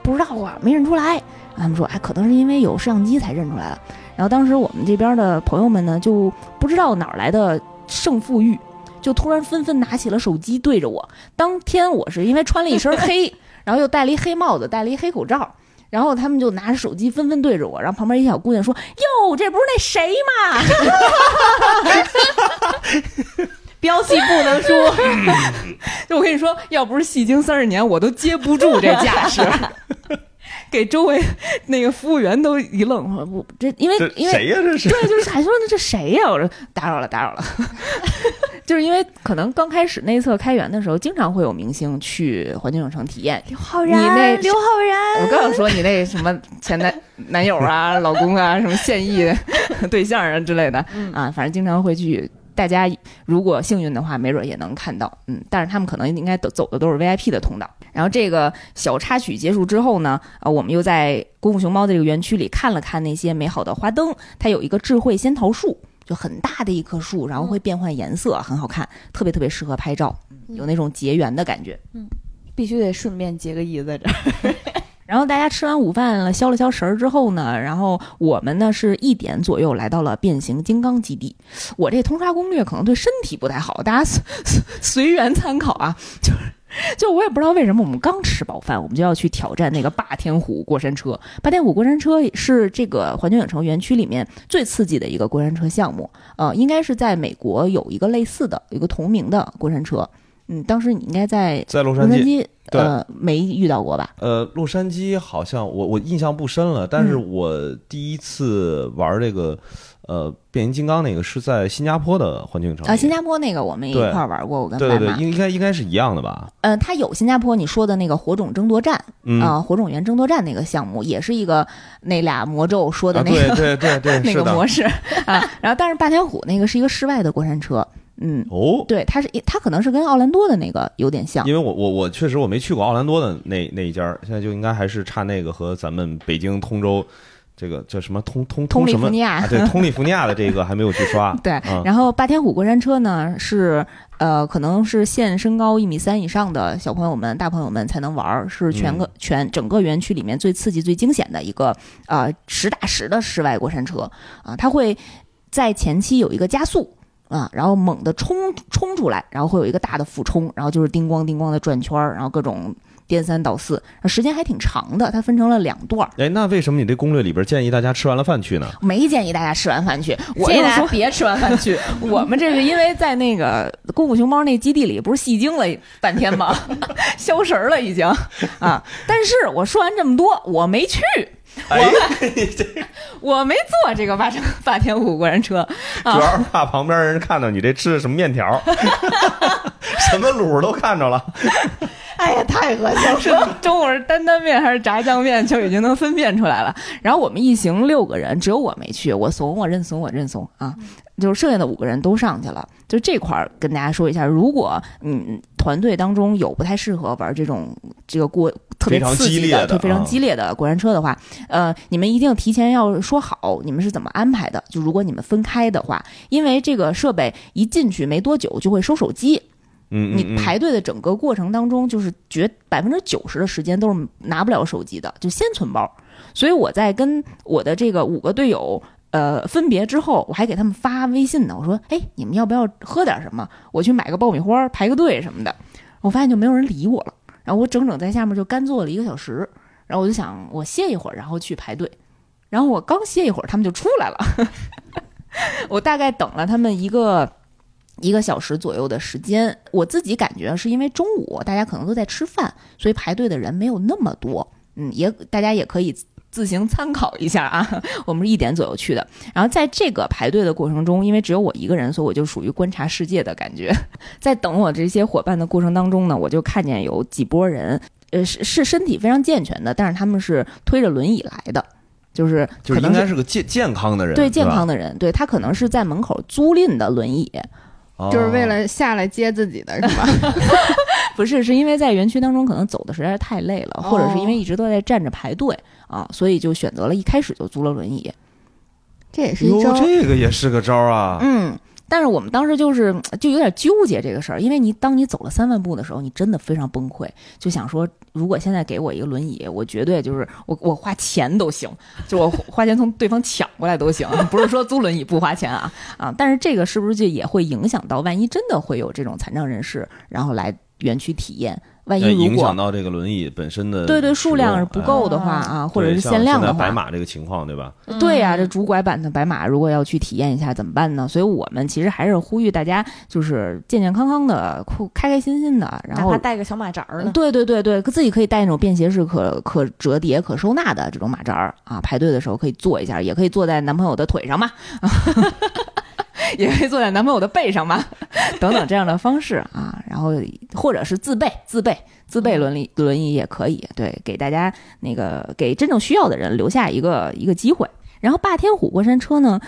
Speaker 3: 不知道啊，没认出来。他们说，哎，可能是因为有摄像机才认出来了。然后当时我们这边的朋友们呢，就不知道哪儿来的胜负欲，就突然纷纷拿起了手机对着我。当天我是因为穿了一身黑，然后又戴了一黑帽子，戴了一黑口罩。然后他们就拿着手机纷纷对着我，然后旁边一小姑娘说：“哟，这不是那谁吗？”
Speaker 4: 标戏不能输，
Speaker 3: 就我跟你说，要不是戏精三十年，我都接不住这架势，给周围那个服务员都一愣，说不，这因为因为
Speaker 5: 谁呀？这是
Speaker 3: 对，就是还说呢这谁呀、我说打扰了，打扰了，就是因为可能刚开始内测开源的时候，经常会有明星去环球影城体验。
Speaker 4: 刘昊
Speaker 3: 你那
Speaker 4: 然，刘昊然，
Speaker 3: 我刚想说你那什么前男男友啊、老公啊、什么现役对象啊之类的
Speaker 4: 嗯
Speaker 3: 啊，反正经常会去。大家如果幸运的话，没准也能看到，嗯，但是他们可能应该都走的都是 VIP 的通道。然后这个小插曲结束之后呢，呃，我们又在功夫熊猫的这个园区里看了看那些美好的花灯，它有一个智慧仙桃树，就很大的一棵树，然后会变换颜色，很好看，特别特别适合拍照，有那种结缘的感觉。
Speaker 4: 嗯必须得顺便结个义在这儿。
Speaker 3: 然后大家吃完午饭了，消了消食儿之后呢，然后我们呢是一点左右来到了变形金刚基地。我这通刷攻略可能对身体不太好，大家随随随缘参考啊。就是就我也不知道为什么，我们刚吃饱饭，我们就要去挑战那个霸天虎过山车。霸天虎过山车是这个环球影城园区里面最刺激的一个过山车项目，呃，应该是在美国有一个类似的、有一个同名的过山车。嗯，当时你应该在
Speaker 5: 在洛杉矶，
Speaker 3: 矶，呃，没遇到过吧？
Speaker 5: 呃，洛杉矶好像我我印象不深了，但是
Speaker 3: 嗯
Speaker 5: 我第一次玩这个呃变形金刚那个是在新加坡的环球影城里
Speaker 3: 啊，新加坡那个我们也一块儿玩过，我跟
Speaker 5: 对对对，应应该应该是一样的吧？
Speaker 3: 嗯，它有新加坡你说的那个火种争夺战
Speaker 5: 嗯
Speaker 3: 啊、火种源争夺战那个项目，也是一个那俩魔咒说的
Speaker 5: 啊，
Speaker 3: 那个、
Speaker 5: 对对对对，
Speaker 3: 那。个模式啊。然后，但是霸天虎那个是一个室外的过山车，嗯，
Speaker 5: 哦，
Speaker 3: 对，它是它可能是跟奥兰多的那个有点像。
Speaker 5: 因为我我我确实我没去过奥兰多的那那一家儿，现在就应该还是差那个和咱们北京通州这个叫什么通通
Speaker 3: 通利
Speaker 5: 什么
Speaker 3: 福尼亚
Speaker 5: 啊？对，通利福尼亚的这个还没有去刷。
Speaker 3: 对
Speaker 5: 嗯
Speaker 3: 然后霸天虎过山车呢是呃，可能是限身高一米三以上的小朋友们、大朋友们才能玩儿，是全个、
Speaker 5: 嗯
Speaker 3: 全整个园区里面最刺激、最惊险的一个呃实打实的室外过山车啊、它会在前期有一个加速。啊，然后猛地冲冲出来，然后会有一个大的俯冲，然后就是叮咣叮咣的转圈儿，然后各种颠三倒四，时间还挺长的。它分成了两段儿，
Speaker 5: 哎，那为什么你这攻略里边建议大家吃完了饭去呢？
Speaker 3: 没建议大家吃完饭去，我
Speaker 4: 建议大家
Speaker 3: 就说别吃完饭去。我们这是因为在那个功夫熊猫那基地里，不是戏精了半天吗？消食儿了已经啊！但是我说完这么多，我没去。
Speaker 5: 哎，
Speaker 3: 我没坐这个霸天霸天虎过山车，
Speaker 5: 主要是怕旁边人看到你这吃的什么面条，什么卤都看着了。
Speaker 4: 哎呀，太恶心了！
Speaker 3: 是中午是担担面还是炸酱面，就已经能分辨出来了。然后我们一行六个人，只有我没去，我怂，我认怂，我认怂啊！就是剩下的五个人都上去了。就这块儿跟大家说一下，如果嗯团队当中有不太适合玩这种这个过特别
Speaker 5: 非常
Speaker 3: 刺激
Speaker 5: 激烈的
Speaker 3: 对非常
Speaker 5: 啊
Speaker 3: 激烈的过山车的话，呃，你们一定提前要说好你们是怎么安排的。就如果你们分开的话，因为这个设备一进去没多久就会收手机，
Speaker 5: 嗯，嗯
Speaker 3: 你
Speaker 5: 嗯
Speaker 3: 排队的整个过程当中，就是绝百分之九十的时间都是拿不了手机的，就先存包。所以我在跟我的这个五个队友呃分别之后，我还给他们发微信呢，我说：“哎，你们要不要喝点什么？我去买个爆米花，排个队什么的。”我发现就没有人理我了，然后我整整在下面就干坐了一个小时，然后我就想我歇一会儿，然后去排队。然后我刚歇一会儿，他们就出来了。我大概等了他们一个一个小时左右的时间。我自己感觉是因为中午大家可能都在吃饭，所以排队的人没有那么多。嗯，也大家也可以自行参考一下啊。我们是一点左右去的，然后在这个排队的过程中，因为只有我一个人，所以我就属于观察世界的感觉。在等我这些伙伴的过程当中呢，我就看见有几拨人，呃，是是身体非常健全的，但是他们是推着轮椅来的。就是
Speaker 5: 就是应该是个健健康的人，
Speaker 3: 对健康的人，对他可能是在门口租赁的轮椅，
Speaker 5: 哦
Speaker 2: 就是为了下来接自己的是吧？
Speaker 3: 不是，是因为在园区当中可能走的实在是太累了，或者是因为
Speaker 2: 哦
Speaker 3: 一直都在站着排队啊，所以就选择了一开始就租了轮椅。
Speaker 2: 这也是一
Speaker 5: 哟，
Speaker 2: 招。
Speaker 5: 这个也是个招儿啊。
Speaker 3: 嗯，但是我们当时就是就有点纠结这个事儿，因为你当你走了三万步的时候，你真的非常崩溃，就想说，如果现在给我一个轮椅，我绝对就是我我花钱都行，就我花钱从对方抢过来都行，不是说租轮椅不花钱啊啊！但是这个是不是就也会影响到，万一真的会有这种残障人士，然后来园区体验，万一
Speaker 5: 呃
Speaker 3: 如果
Speaker 5: 影响到这个轮椅本身的
Speaker 3: 对对，数量是不够的
Speaker 4: 哎
Speaker 3: 话啊，或者是限量的话，
Speaker 5: 白马这个情况，对吧？
Speaker 3: 对呀、这主拐版的白马如果要去体验一下怎么办呢？所以我们其实还是呼吁大家，就是健健康康的、酷开开心心的，然后
Speaker 4: 怕带个小马扎儿呢。
Speaker 3: 对对对对，自己可以带那种便携式可可折叠、可收纳的这种马扎儿啊，排队的时候可以坐一下，也可以坐在男朋友的腿上嘛，也可以坐在男朋友的背上嘛，等等这样的方式啊，然后或者是自备自备自备轮椅轮椅也可以，对，给大家那个给真正需要的人留下一个一个机会。然后霸天虎过山车呢，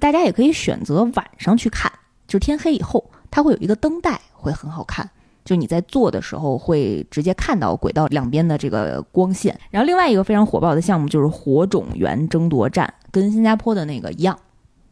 Speaker 3: 大家也可以选择晚上去看，就是天黑以后，它会有一个灯带，会很好看。就你在做的时候会直接看到轨道两边的这个光线。然后另外一个非常火爆的项目就是火种源争夺战，跟新加坡的那个一样。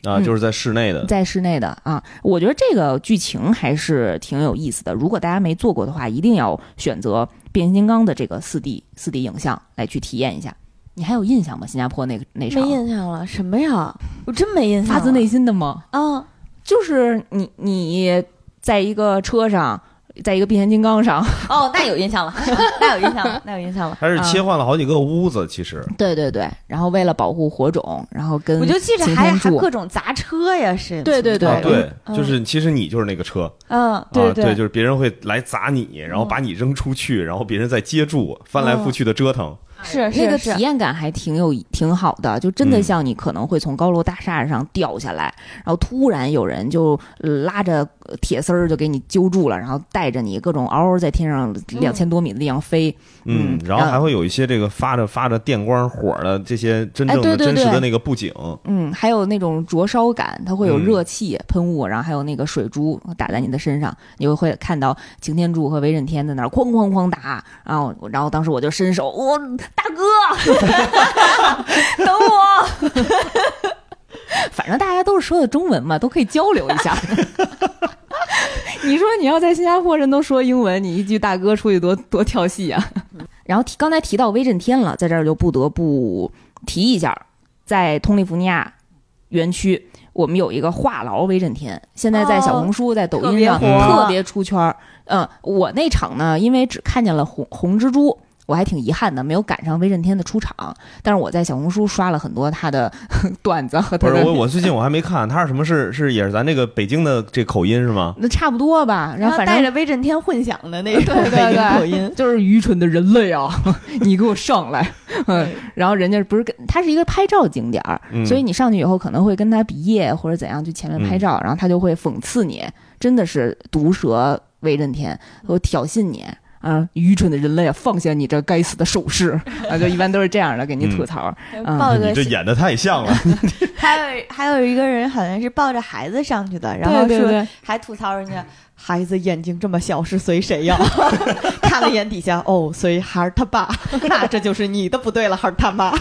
Speaker 5: 啊，
Speaker 3: 嗯
Speaker 5: 就是在室内的，
Speaker 3: 在室内的啊，我觉得这个剧情还是挺有意思的。如果大家没做过的话，一定要选择变形金刚的这个四 D 四 D 影像来去体验一下。你还有印象吗？新加坡那个那
Speaker 4: 没，印象了，什么呀？我真没印象了。
Speaker 3: 发自内心的吗？
Speaker 4: 啊，
Speaker 3: 就是你你在一个车上，在一个变形金刚上，
Speaker 4: 哦，那有印象了，那有印象了，那有印象了。
Speaker 5: 它是切换了好几个屋子，其实。
Speaker 3: 对对对，然后为了保护火种，然后跟
Speaker 4: 我就记着还还各种砸车呀，是。
Speaker 3: 对对对。
Speaker 5: 啊，对，
Speaker 4: 嗯。
Speaker 5: 就是其实你就是那个车。
Speaker 4: 嗯，
Speaker 5: 啊，
Speaker 4: 对。
Speaker 5: 对，就是别人会来砸你，然后把你扔出去，然后别人再接住，翻来覆去的折腾。
Speaker 4: 是
Speaker 3: 那个体验感还挺有挺好的，就真的
Speaker 5: 嗯
Speaker 3: 像你可能会从高楼大厦上掉下来，然后突然有人就呃拉着呃铁丝儿就给你揪住了，然后带着你各种嗷嗷在天上两千多米的地方飞，
Speaker 5: 嗯
Speaker 3: 嗯，
Speaker 5: 然后还会有一些这个发着发着电光火的这些真正的真实的那个布景，
Speaker 3: 嗯，还有那种灼烧感，它会有
Speaker 5: 嗯
Speaker 3: 热气喷雾，然后还有那个水珠打在你的身上，你就会看到擎天柱和威震天在那儿哐哐哐打，然后然后当时我就伸手，我大哥，等我。反正大家都是说的中文嘛，都可以交流一下。你说你要在新加坡人都说英文，你一句大哥出去多多跳戏啊！然后提刚才提到威震天了，在这儿就不得不提一下，在通利福尼亚园区，我们有一个话痨威震天，现在在小红书、在抖音上
Speaker 4: 特别
Speaker 3: 特别出圈儿。嗯，我那场呢，因为只看见了红红蜘蛛。我还挺遗憾的，没有赶上威震天的出场。但是我在小红书刷了很多他的 段子和他的
Speaker 5: 不是我我最近我还没看，他是什么是是也是咱这个北京的这口音是吗？
Speaker 3: 那差不多吧。然
Speaker 4: 然后
Speaker 3: 后反正
Speaker 4: 带着威震天混响的那种
Speaker 3: 对对
Speaker 4: 北京
Speaker 3: 对
Speaker 4: 口音。
Speaker 3: 就是愚蠢的人类啊！你给我上来！嗯，然后人家不是跟他是一个拍照景点儿，
Speaker 5: 嗯
Speaker 3: 所以你上去以后可能会跟他比耶或者怎样去前面拍照，然后他就会讽刺你，真的是毒舌威震天，我挑衅你。啊，愚蠢的人类啊！放下你这该死的手势啊！就一般都是这样的，给你吐槽。嗯
Speaker 4: 抱着
Speaker 5: 你这演的太像了，
Speaker 4: 还有还有一个人好像是抱着孩子上去的，然后说
Speaker 3: 对对对，
Speaker 4: 还吐槽人家孩子眼睛这么小是随谁呀？看了一眼底下，哦，随孩儿他爸，那这就是你的不对了，孩儿他妈，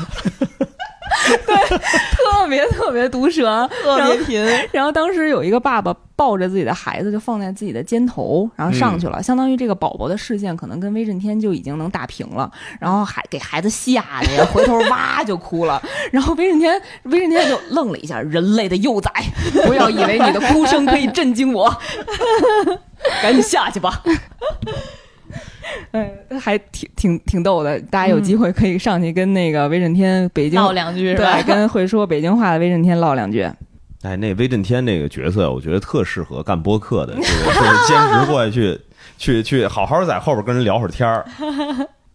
Speaker 3: 特别特别毒舌，
Speaker 4: 特别贫。
Speaker 3: 然后当时有一个爸爸抱着自己的孩子，就放在自己的肩头，然后上去了，相当于这个宝宝的视线可能跟威震天就已经能打平了，然后还给孩子吓的呀，回头哇就哭了。然后威震天，威震天就愣了一下，人类的幼崽，不要以为你的哭声可以震惊我，赶紧下去吧。嗯，还挺挺挺逗的，大家有机会可以上去跟那个威震天北京
Speaker 4: 唠两句是吧
Speaker 3: 对，？跟 会说北京话的威震天唠两句。
Speaker 5: 哎，那威震天那个角色，我觉得特适合干播客的，这个就是 兼职过去去去去，好好在后边跟人聊会儿天儿。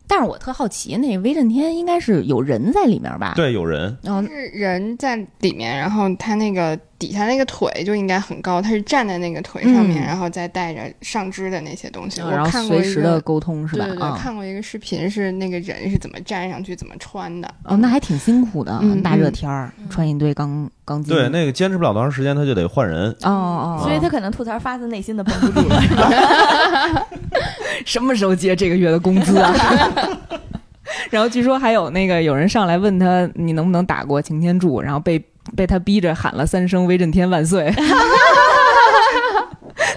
Speaker 3: 但是我特好奇，那威震天应该是有人在里面吧？
Speaker 5: 对，有人，
Speaker 3: 然后
Speaker 2: 是人在里面，然后他那个底下那个腿就应该很高，他是站在那个腿上面，
Speaker 3: 嗯
Speaker 2: 然后再带着上肢的那些东西。
Speaker 3: 然后
Speaker 2: 我看过一
Speaker 3: 随时的
Speaker 2: 个，
Speaker 3: 沟通是吧？
Speaker 2: 对对对，
Speaker 3: 啊，
Speaker 2: 看过一个视频，是那个人是怎么站上去、怎么穿的。
Speaker 3: 哦，那还挺辛苦的，
Speaker 2: 嗯
Speaker 3: 大热天儿穿一堆钢钢筋。
Speaker 5: 对，那个坚持不了多长时间，他就得换人。
Speaker 3: 哦哦，
Speaker 4: 所以他可能吐槽发自内心的绷不住了。
Speaker 3: 什么时候结这个月的工资啊？然后据说还有那个有人上来问他你能不能打过擎天柱，然后被被他逼着喊了三声“威震天万岁”，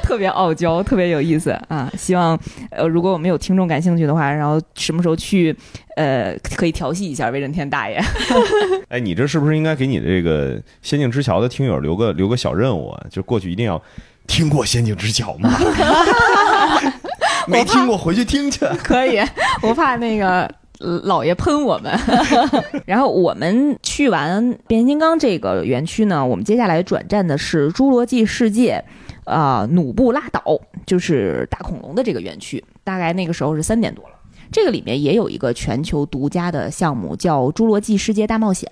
Speaker 3: 特别傲娇，特别有意思啊！希望呃，如果我们有听众感兴趣的话，然后什么时候去呃，可以调戏一下威震天大爷。
Speaker 5: 哎，你这是不是应该给你这个《仙境之桥》的听友留个留个小任务啊？就过去一定要听过《仙境之桥》吗？没听过回去听去。
Speaker 3: 可以，我怕那个呃老爷喷我们。然后我们去完变形金刚这个园区呢，我们接下来转战的是侏罗纪世界，呃，努布拉岛，就是大恐龙的这个园区。大概那个时候是三点多了。这个里面也有一个全球独家的项目，叫《侏罗纪世界大冒险》，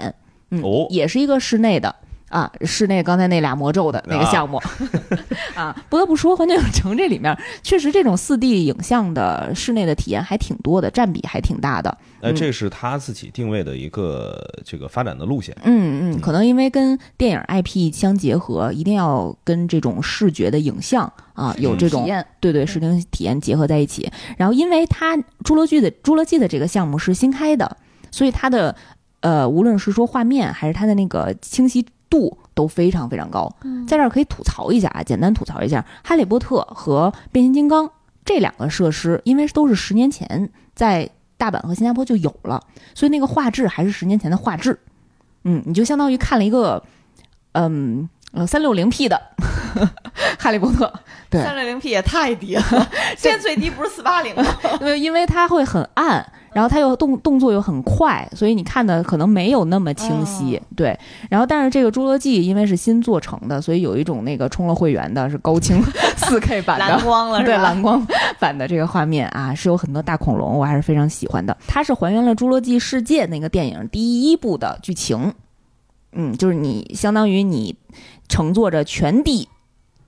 Speaker 3: 嗯，
Speaker 5: 哦
Speaker 3: 也是一个室内的。啊，室内刚才那俩魔咒的那个项目，啊，不得不说，环球影城这里面确实这种四 D 影像的室内的体验还挺多的，占比还挺大的。
Speaker 5: 那，
Speaker 3: 嗯
Speaker 5: 这是他自己定位的一个这个发展的路线。
Speaker 3: 嗯嗯，可能因为跟电影 IP 相结合，一定要跟这种视觉的影像啊有这种
Speaker 4: 体验
Speaker 3: 对对视听体验结合在一起。然后，因为它侏罗纪的侏罗纪的这个项目是新开的，所以它的呃，无论是说画面还是它的那个清晰度都非常非常高。在这儿可以吐槽一下啊，简单吐槽一下，《哈利波特》和《变形金刚》这两个设施，因为都是十年前在大阪和新加坡就有了，所以那个画质还是十年前的画质。嗯，你就相当于看了一个，嗯呃三六零 P 的《哈利波特》。对
Speaker 4: 三六零 P 也太低了，现在最低不是四八零吗？
Speaker 3: 因为因为它会很暗，然后它又动动作又很快，所以你看的可能没有那么清晰。对，然后但是这个《侏罗纪》因为是新做成的，所以有一种那个充了会员的是高清 四 K 版的
Speaker 4: 蓝光了？
Speaker 3: 对蓝光版的这个画面啊，是有很多大恐龙，我还是非常喜欢的。它是还原了《侏罗纪世界》那个电影第一部的剧情，嗯，就是你相当于你乘坐着全地。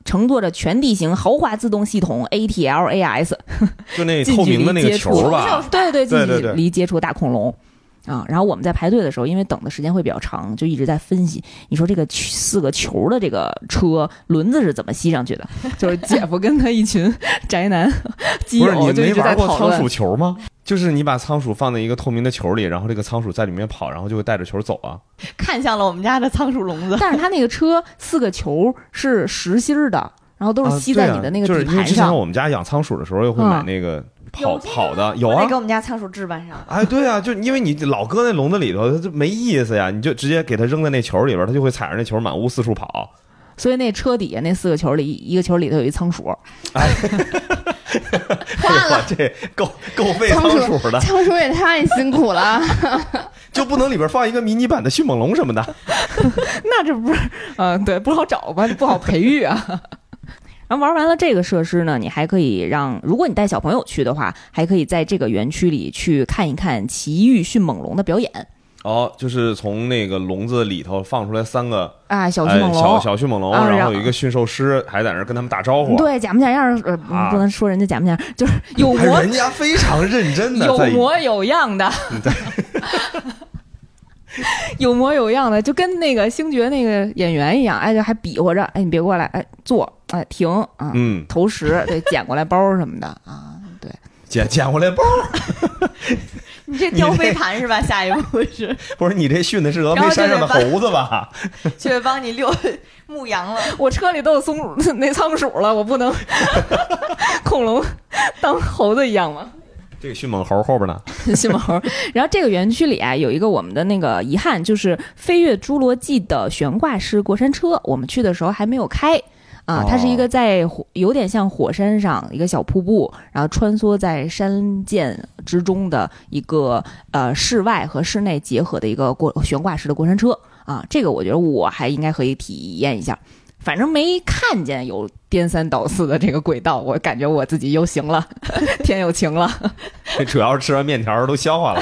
Speaker 3: 乘坐着全地形豪华自动系统 ATLAS，
Speaker 5: 就那透明的那个球吧，
Speaker 3: 对对，近距离接触大恐龙。啊，然后我们在排队的时候，因为等的时间会比较长，就一直在分析，你说这个四个球的这个车轮子是怎么吸上去的？就是姐夫跟他一群宅男 基
Speaker 5: 不是你
Speaker 3: 友就一直在
Speaker 5: 没玩过
Speaker 3: 讨论
Speaker 5: 仓鼠。球吗？就是你把仓鼠放在一个透明的球里，然后这个仓鼠在里面跑，然后就会带着球走啊。
Speaker 4: 看向了我们家的仓鼠笼子。
Speaker 3: 但是它那个车四个球是实心儿的，然后都是吸在你的那个
Speaker 5: 就是因为之前
Speaker 3: 底盘上。
Speaker 5: 我们家养仓鼠的时候，又会买
Speaker 3: 嗯
Speaker 5: 那个跑跑的，有啊
Speaker 4: 给。我们家仓鼠置办上。
Speaker 5: 哎，对啊，就因为你老搁那笼子里头，它就没意思呀。你就直接给它扔在那球里边，它就会踩着那球满屋四处跑。
Speaker 3: 所以那车底下那四个球里，一个球里头有一仓鼠。
Speaker 5: 哎 呦，这够够费仓
Speaker 2: 仓
Speaker 5: 鼠的，
Speaker 2: 仓鼠也太辛苦了。
Speaker 5: 就不能里边放一个迷你版的迅猛龙什么的？
Speaker 3: 那这不是，嗯、对，不好找吧，不好培育啊。然后玩完了这个设施呢，你还可以让，如果你带小朋友去的话，还可以在这个园区里去看一看奇遇迅猛龙的表演
Speaker 5: 哦，就是从那个笼子里头放出来三个
Speaker 3: 啊，小迅
Speaker 5: 哎
Speaker 3: 猛龙，
Speaker 5: 小小迅猛龙，
Speaker 3: 啊然后
Speaker 5: 有一个驯兽师还在那跟他们打招呼。
Speaker 3: 对，假模假样儿，呃，
Speaker 5: 啊。
Speaker 3: 不能说人家假模假样，就是有
Speaker 5: 哎，
Speaker 3: 模
Speaker 5: 人家非常认真的
Speaker 3: 有模有样的，有模有样的，就跟那个星爵那个演员一样，哎，就还比划着，哎，你别过来，哎，坐，哎，停啊，
Speaker 5: 嗯，
Speaker 3: 投食，对，捡过来包什么的啊，对，
Speaker 5: 捡捡过来包，
Speaker 4: 你这雕飞盘是吧？下一步是
Speaker 5: 不是你这训的是峨眉山上的猴子吧？
Speaker 4: 去帮你遛 牧羊了。
Speaker 3: 我车里都有松鼠那仓鼠了，我不能恐龙当猴子一样吗？
Speaker 5: 这个迅猛猴后边呢？
Speaker 3: 迅猛猴。然后这个园区里啊，有一个我们的那个遗憾，就是飞越侏罗纪的悬挂式过山车，我们去的时候还没有开。啊
Speaker 5: 哦，
Speaker 3: 它是一个在火，有点像火山上一个小瀑布，然后穿梭在山涧之中的一个呃室外和室内结合的一个过悬挂式的过山车啊，这个我觉得我还应该可以体验一下。反正没看见有颠三倒四的这个轨道，我感觉我自己又行了，天又晴了。
Speaker 5: 这主要是吃完面条都消化了。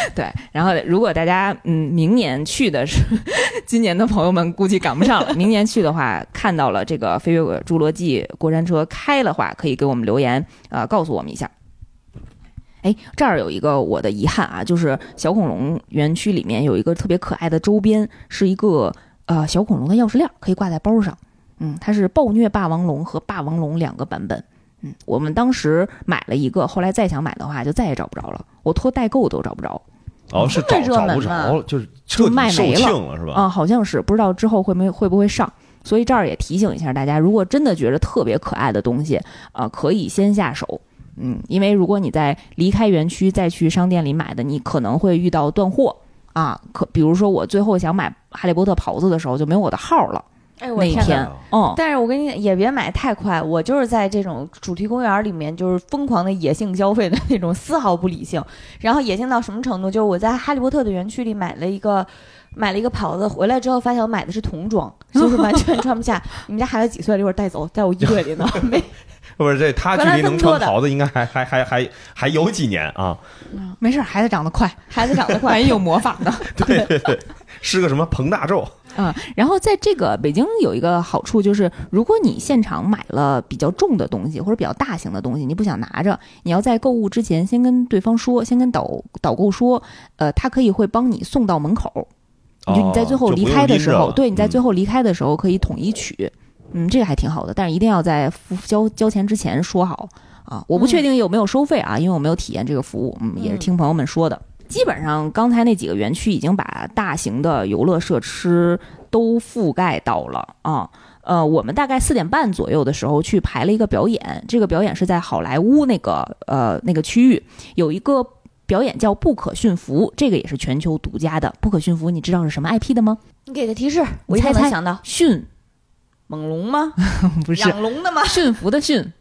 Speaker 3: 对，然后如果大家嗯明年去的是，今年的朋友们估计赶不上了。明年去的话，看到了这个飞越侏罗纪过山车开的话，可以给我们留言，呃，告诉我们一下。哎，这儿有一个我的遗憾啊，就是小恐龙园区里面有一个特别可爱的周边，是一个呃小恐龙的钥匙链，可以挂在包上。嗯，它是暴虐霸王龙和霸王龙两个版本。嗯，我们当时买了一个，后来再想买的话就再也找不着了，我托代购都找不着。
Speaker 5: 哦，是找找不着，就是彻底售
Speaker 3: 卖没了
Speaker 5: 是吧？
Speaker 3: 啊，好像是不知道之后会没会不会上，所以这儿也提醒一下大家，如果真的觉得特别可爱的东西，啊，可以先下手。嗯，因为如果你在离开园区再去商店里买的，你可能会遇到断货啊。可比如说我最后想买哈利波特袍子的时候，就没有我的号了。
Speaker 4: 哎，我
Speaker 3: 那一天
Speaker 4: 但是我跟你也别买太快，我就是在这种主题公园里面，就是疯狂的野性消费的那种，丝毫不理性。然后野性到什么程度？就是我在哈利波特的园区里买了一个买了一个袍子，回来之后发现我买的是童装，就是完全穿不下。你们家孩子几岁了？一会儿带走，在我衣柜里呢。没，
Speaker 5: 不是这他距离能穿袍子，应该还还还还还有几年啊？
Speaker 3: 没事，孩子长得快，
Speaker 4: 孩子长得 快
Speaker 3: 万一，有魔法呢。
Speaker 5: 对对对，是个什么彭大咒？
Speaker 3: 啊、然后在这个北京有一个好处就是，如果你现场买了比较重的东西或者比较大型的东西，你不想拿着，你要在购物之前先跟对方说，先跟导导购说，呃，他可以会帮你送到门口，你就你在最后离开的时候，对，你在最
Speaker 5: 嗯
Speaker 3: 后离开的时候可以统一取，嗯，这个还挺好的，但是一定要在付交交钱之前说好。啊。我不确定有没有收费啊，因为我没有体验这个服务，嗯，也是
Speaker 4: 嗯。
Speaker 3: 听朋友们说的。基本上刚才那几个园区已经把大型的游乐设施都覆盖到了啊。呃，我们大概四点半左右的时候去排了一个表演，这个表演是在好莱坞那个呃那个区域有一个表演叫《不可驯服》，这个也是全球独家的。《不可驯服》，你知道是什么 IP 的吗？
Speaker 4: 你给个提示，我一下
Speaker 3: 猜猜
Speaker 4: 能想到
Speaker 3: 驯
Speaker 4: 猛龙吗？
Speaker 3: 不是
Speaker 4: 养龙的吗？
Speaker 3: 驯服的驯，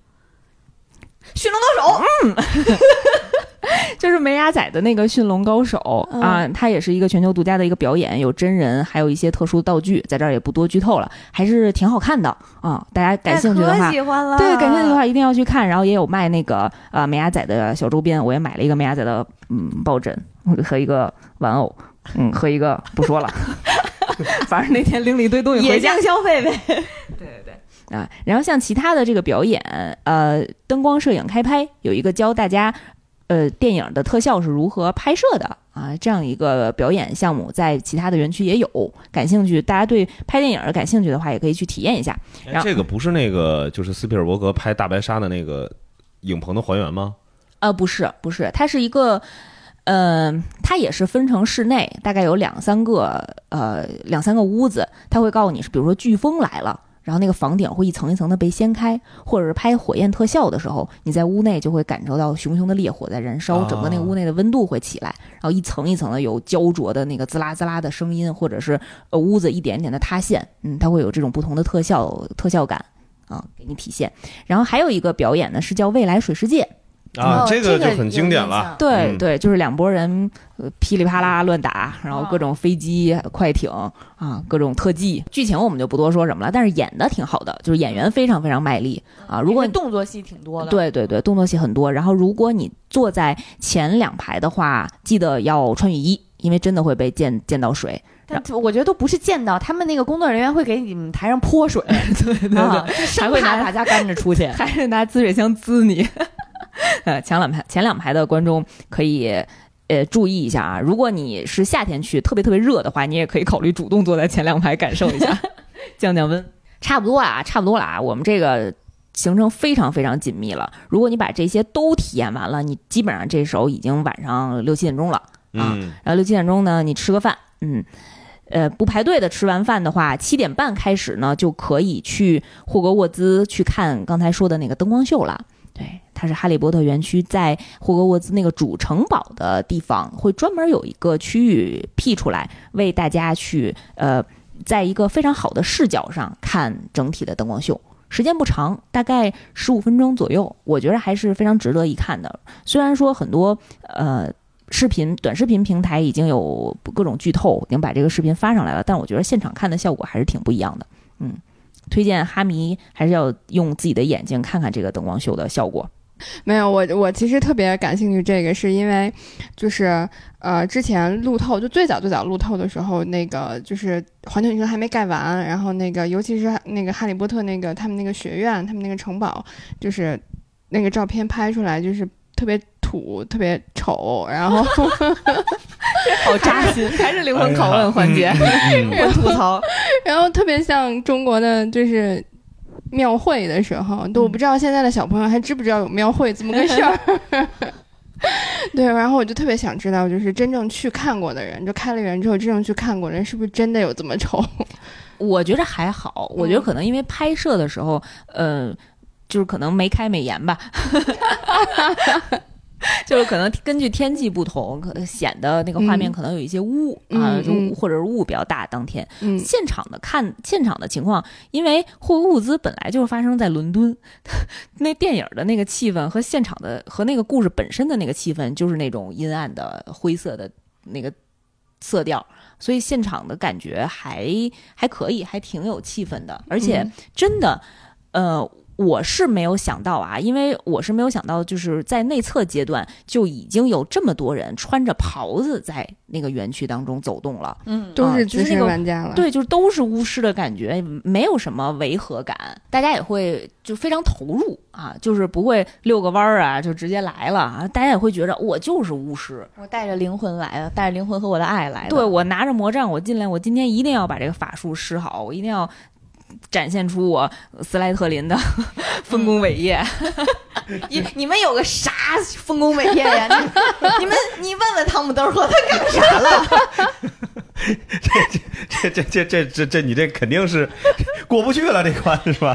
Speaker 4: 驯龙高手。
Speaker 3: 就是梅亚仔的那个驯龙高手、
Speaker 4: 嗯
Speaker 3: 啊，它也是一个全球独家的一个表演，有真人，还有一些特殊道具，在这儿也不多剧透了，还是挺好看的啊。大家感兴趣的话，
Speaker 4: 喜欢了。
Speaker 3: 对，感兴趣的话一定要去看。然后也有卖那个呃梅亚仔的小周边，我也买了一个梅亚仔的嗯抱枕和一个玩偶，嗯和一个不说了，反正那天拎了一堆东西回家
Speaker 4: 性。消费呗。
Speaker 3: 啊，然后像其他的这个表演，呃，灯光摄影开拍有一个教大家，呃，电影的特效是如何拍摄的啊，这样一个表演项目，在其他的园区也有。感兴趣，大家对拍电影儿感兴趣的话，也可以去体验一下。然后
Speaker 5: 哎这个不是那个就是斯皮尔伯格拍大白鲨的那个影棚的还原吗？
Speaker 3: 呃，不是，不是，它是一个，呃，它也是分成室内，大概有两三个，呃，两三个屋子，它会告诉你是，比如说飓风来了。然后那个房顶会一层一层的被掀开，或者是拍火焰特效的时候，你在屋内就会感受到熊熊的烈火在燃烧，整个那个屋内的温度会起来，然后一层一层的有焦灼的那个滋啦滋啦的声音，或者是呃屋子一点一点的塌陷，嗯，它会有这种不同的特效特效感啊，给你体现。然后还有一个表演呢，是叫未来水世界，
Speaker 5: 啊，
Speaker 4: 哦
Speaker 5: 这个就很经典了。
Speaker 3: 对、
Speaker 5: 嗯
Speaker 3: 对，就是两拨人呃噼里啪啦乱打，然后各种飞机、快艇啊，各种特技。剧情我们就不多说什么了，但是演的挺好的，就是演员非常非常卖力啊。如果
Speaker 4: 因为动作戏挺多的。，
Speaker 3: 对对对，动作戏很多。然后如果你坐在前两排的话，记得要穿雨衣，因为真的会被溅溅到水。
Speaker 4: 但我觉得都不是见到，他们那个工作人员会给你们台上泼水，
Speaker 3: 对对
Speaker 4: 啊，还
Speaker 3: 会拿
Speaker 4: 怕大家干着出去。
Speaker 3: 还是拿滋水枪滋你。呃，前两排前两排的观众可以呃注意一下啊，如果你是夏天去特别特别热的话，你也可以考虑主动坐在前两排感受一下，降降温。差不多啊，差不多了啊，我们这个。行程非常非常紧密了。如果你把这些都体验完了，你基本上这时候已经晚上六七点钟了。啊
Speaker 5: 嗯，
Speaker 3: 然后六七点钟呢，你吃个饭，嗯，呃，不排队的吃完饭的话，七点半开始呢，就可以去霍格沃兹去看刚才说的那个灯光秀了。它是哈利波特园区在霍格沃兹那个主城堡的地方，会专门有一个区域辟出来，为大家去呃，在一个非常好的视角上看整体的灯光秀。时间不长，大概十五分钟左右，我觉得还是非常值得一看的。虽然说很多呃视频短视频平台已经有各种剧透，已经把这个视频发上来了，但我觉得现场看的效果还是挺不一样的。嗯，推荐哈迷还是要用自己的眼睛看看这个灯光秀的效果。
Speaker 2: 没有，我我其实特别感兴趣这个，是因为就是呃，之前路透就最早最早路透的时候，那个就是环球影城还没盖完，然后那个尤其是那个哈利波特那个他们那个学院，他们那个城堡，就是那个照片拍出来就是特别土，特别丑，然后
Speaker 3: 好扎心，还是灵魂拷问环节。
Speaker 5: 嗯嗯
Speaker 4: 我吐槽，
Speaker 2: 然后特别像中国的就是。庙会的时候，都我不知道现在的小朋友还知不知道有庙会这么个事儿。对，然后我就特别想知道，就是真正去看过的人，就开了园之后真正去看过的人，是不是真的有这么丑？
Speaker 3: 我觉得还好，我觉得可能因为拍摄的时候，呃，就是可能没开美颜吧。就是可能根据天气不同，可能显得那个画面
Speaker 2: 嗯
Speaker 3: 可能有一些雾、啊，就或者是雾比较大。当天
Speaker 2: 嗯
Speaker 3: 现场的看现场的情况，因为霍格沃兹本来就是发生在伦敦，那电影的那个气氛和现场的和那个故事本身的那个气氛，就是那种阴暗的灰色的那个色调，所以现场的感觉还还可以，还挺有气氛的，而且
Speaker 2: 嗯
Speaker 3: 真的，呃。我是没有想到啊，因为我是没有想到，就是在内测阶段就已经有这么多人穿着袍子在那个园区当中走动了。
Speaker 4: 嗯，
Speaker 2: 都是资深
Speaker 3: 啊就是那个
Speaker 2: 玩家了。，
Speaker 3: 对，就是都是巫师的感觉，没有什么违和感，大家也会就非常投入啊，就是不会遛个弯儿啊就直接来了啊，大家也会觉着我就是巫师，
Speaker 4: 我带着灵魂来的，带着灵魂和我的爱来的。
Speaker 3: 对我拿着魔杖，我进来，我今天一定要把这个法术施好，我一定要展现出我斯莱特林的丰功伟业。
Speaker 4: 你你们有个啥丰功伟业呀？你你们你问问汤姆德尔赫他干啥了？
Speaker 5: 这这这这这这你这肯定是过不去了这关是吧？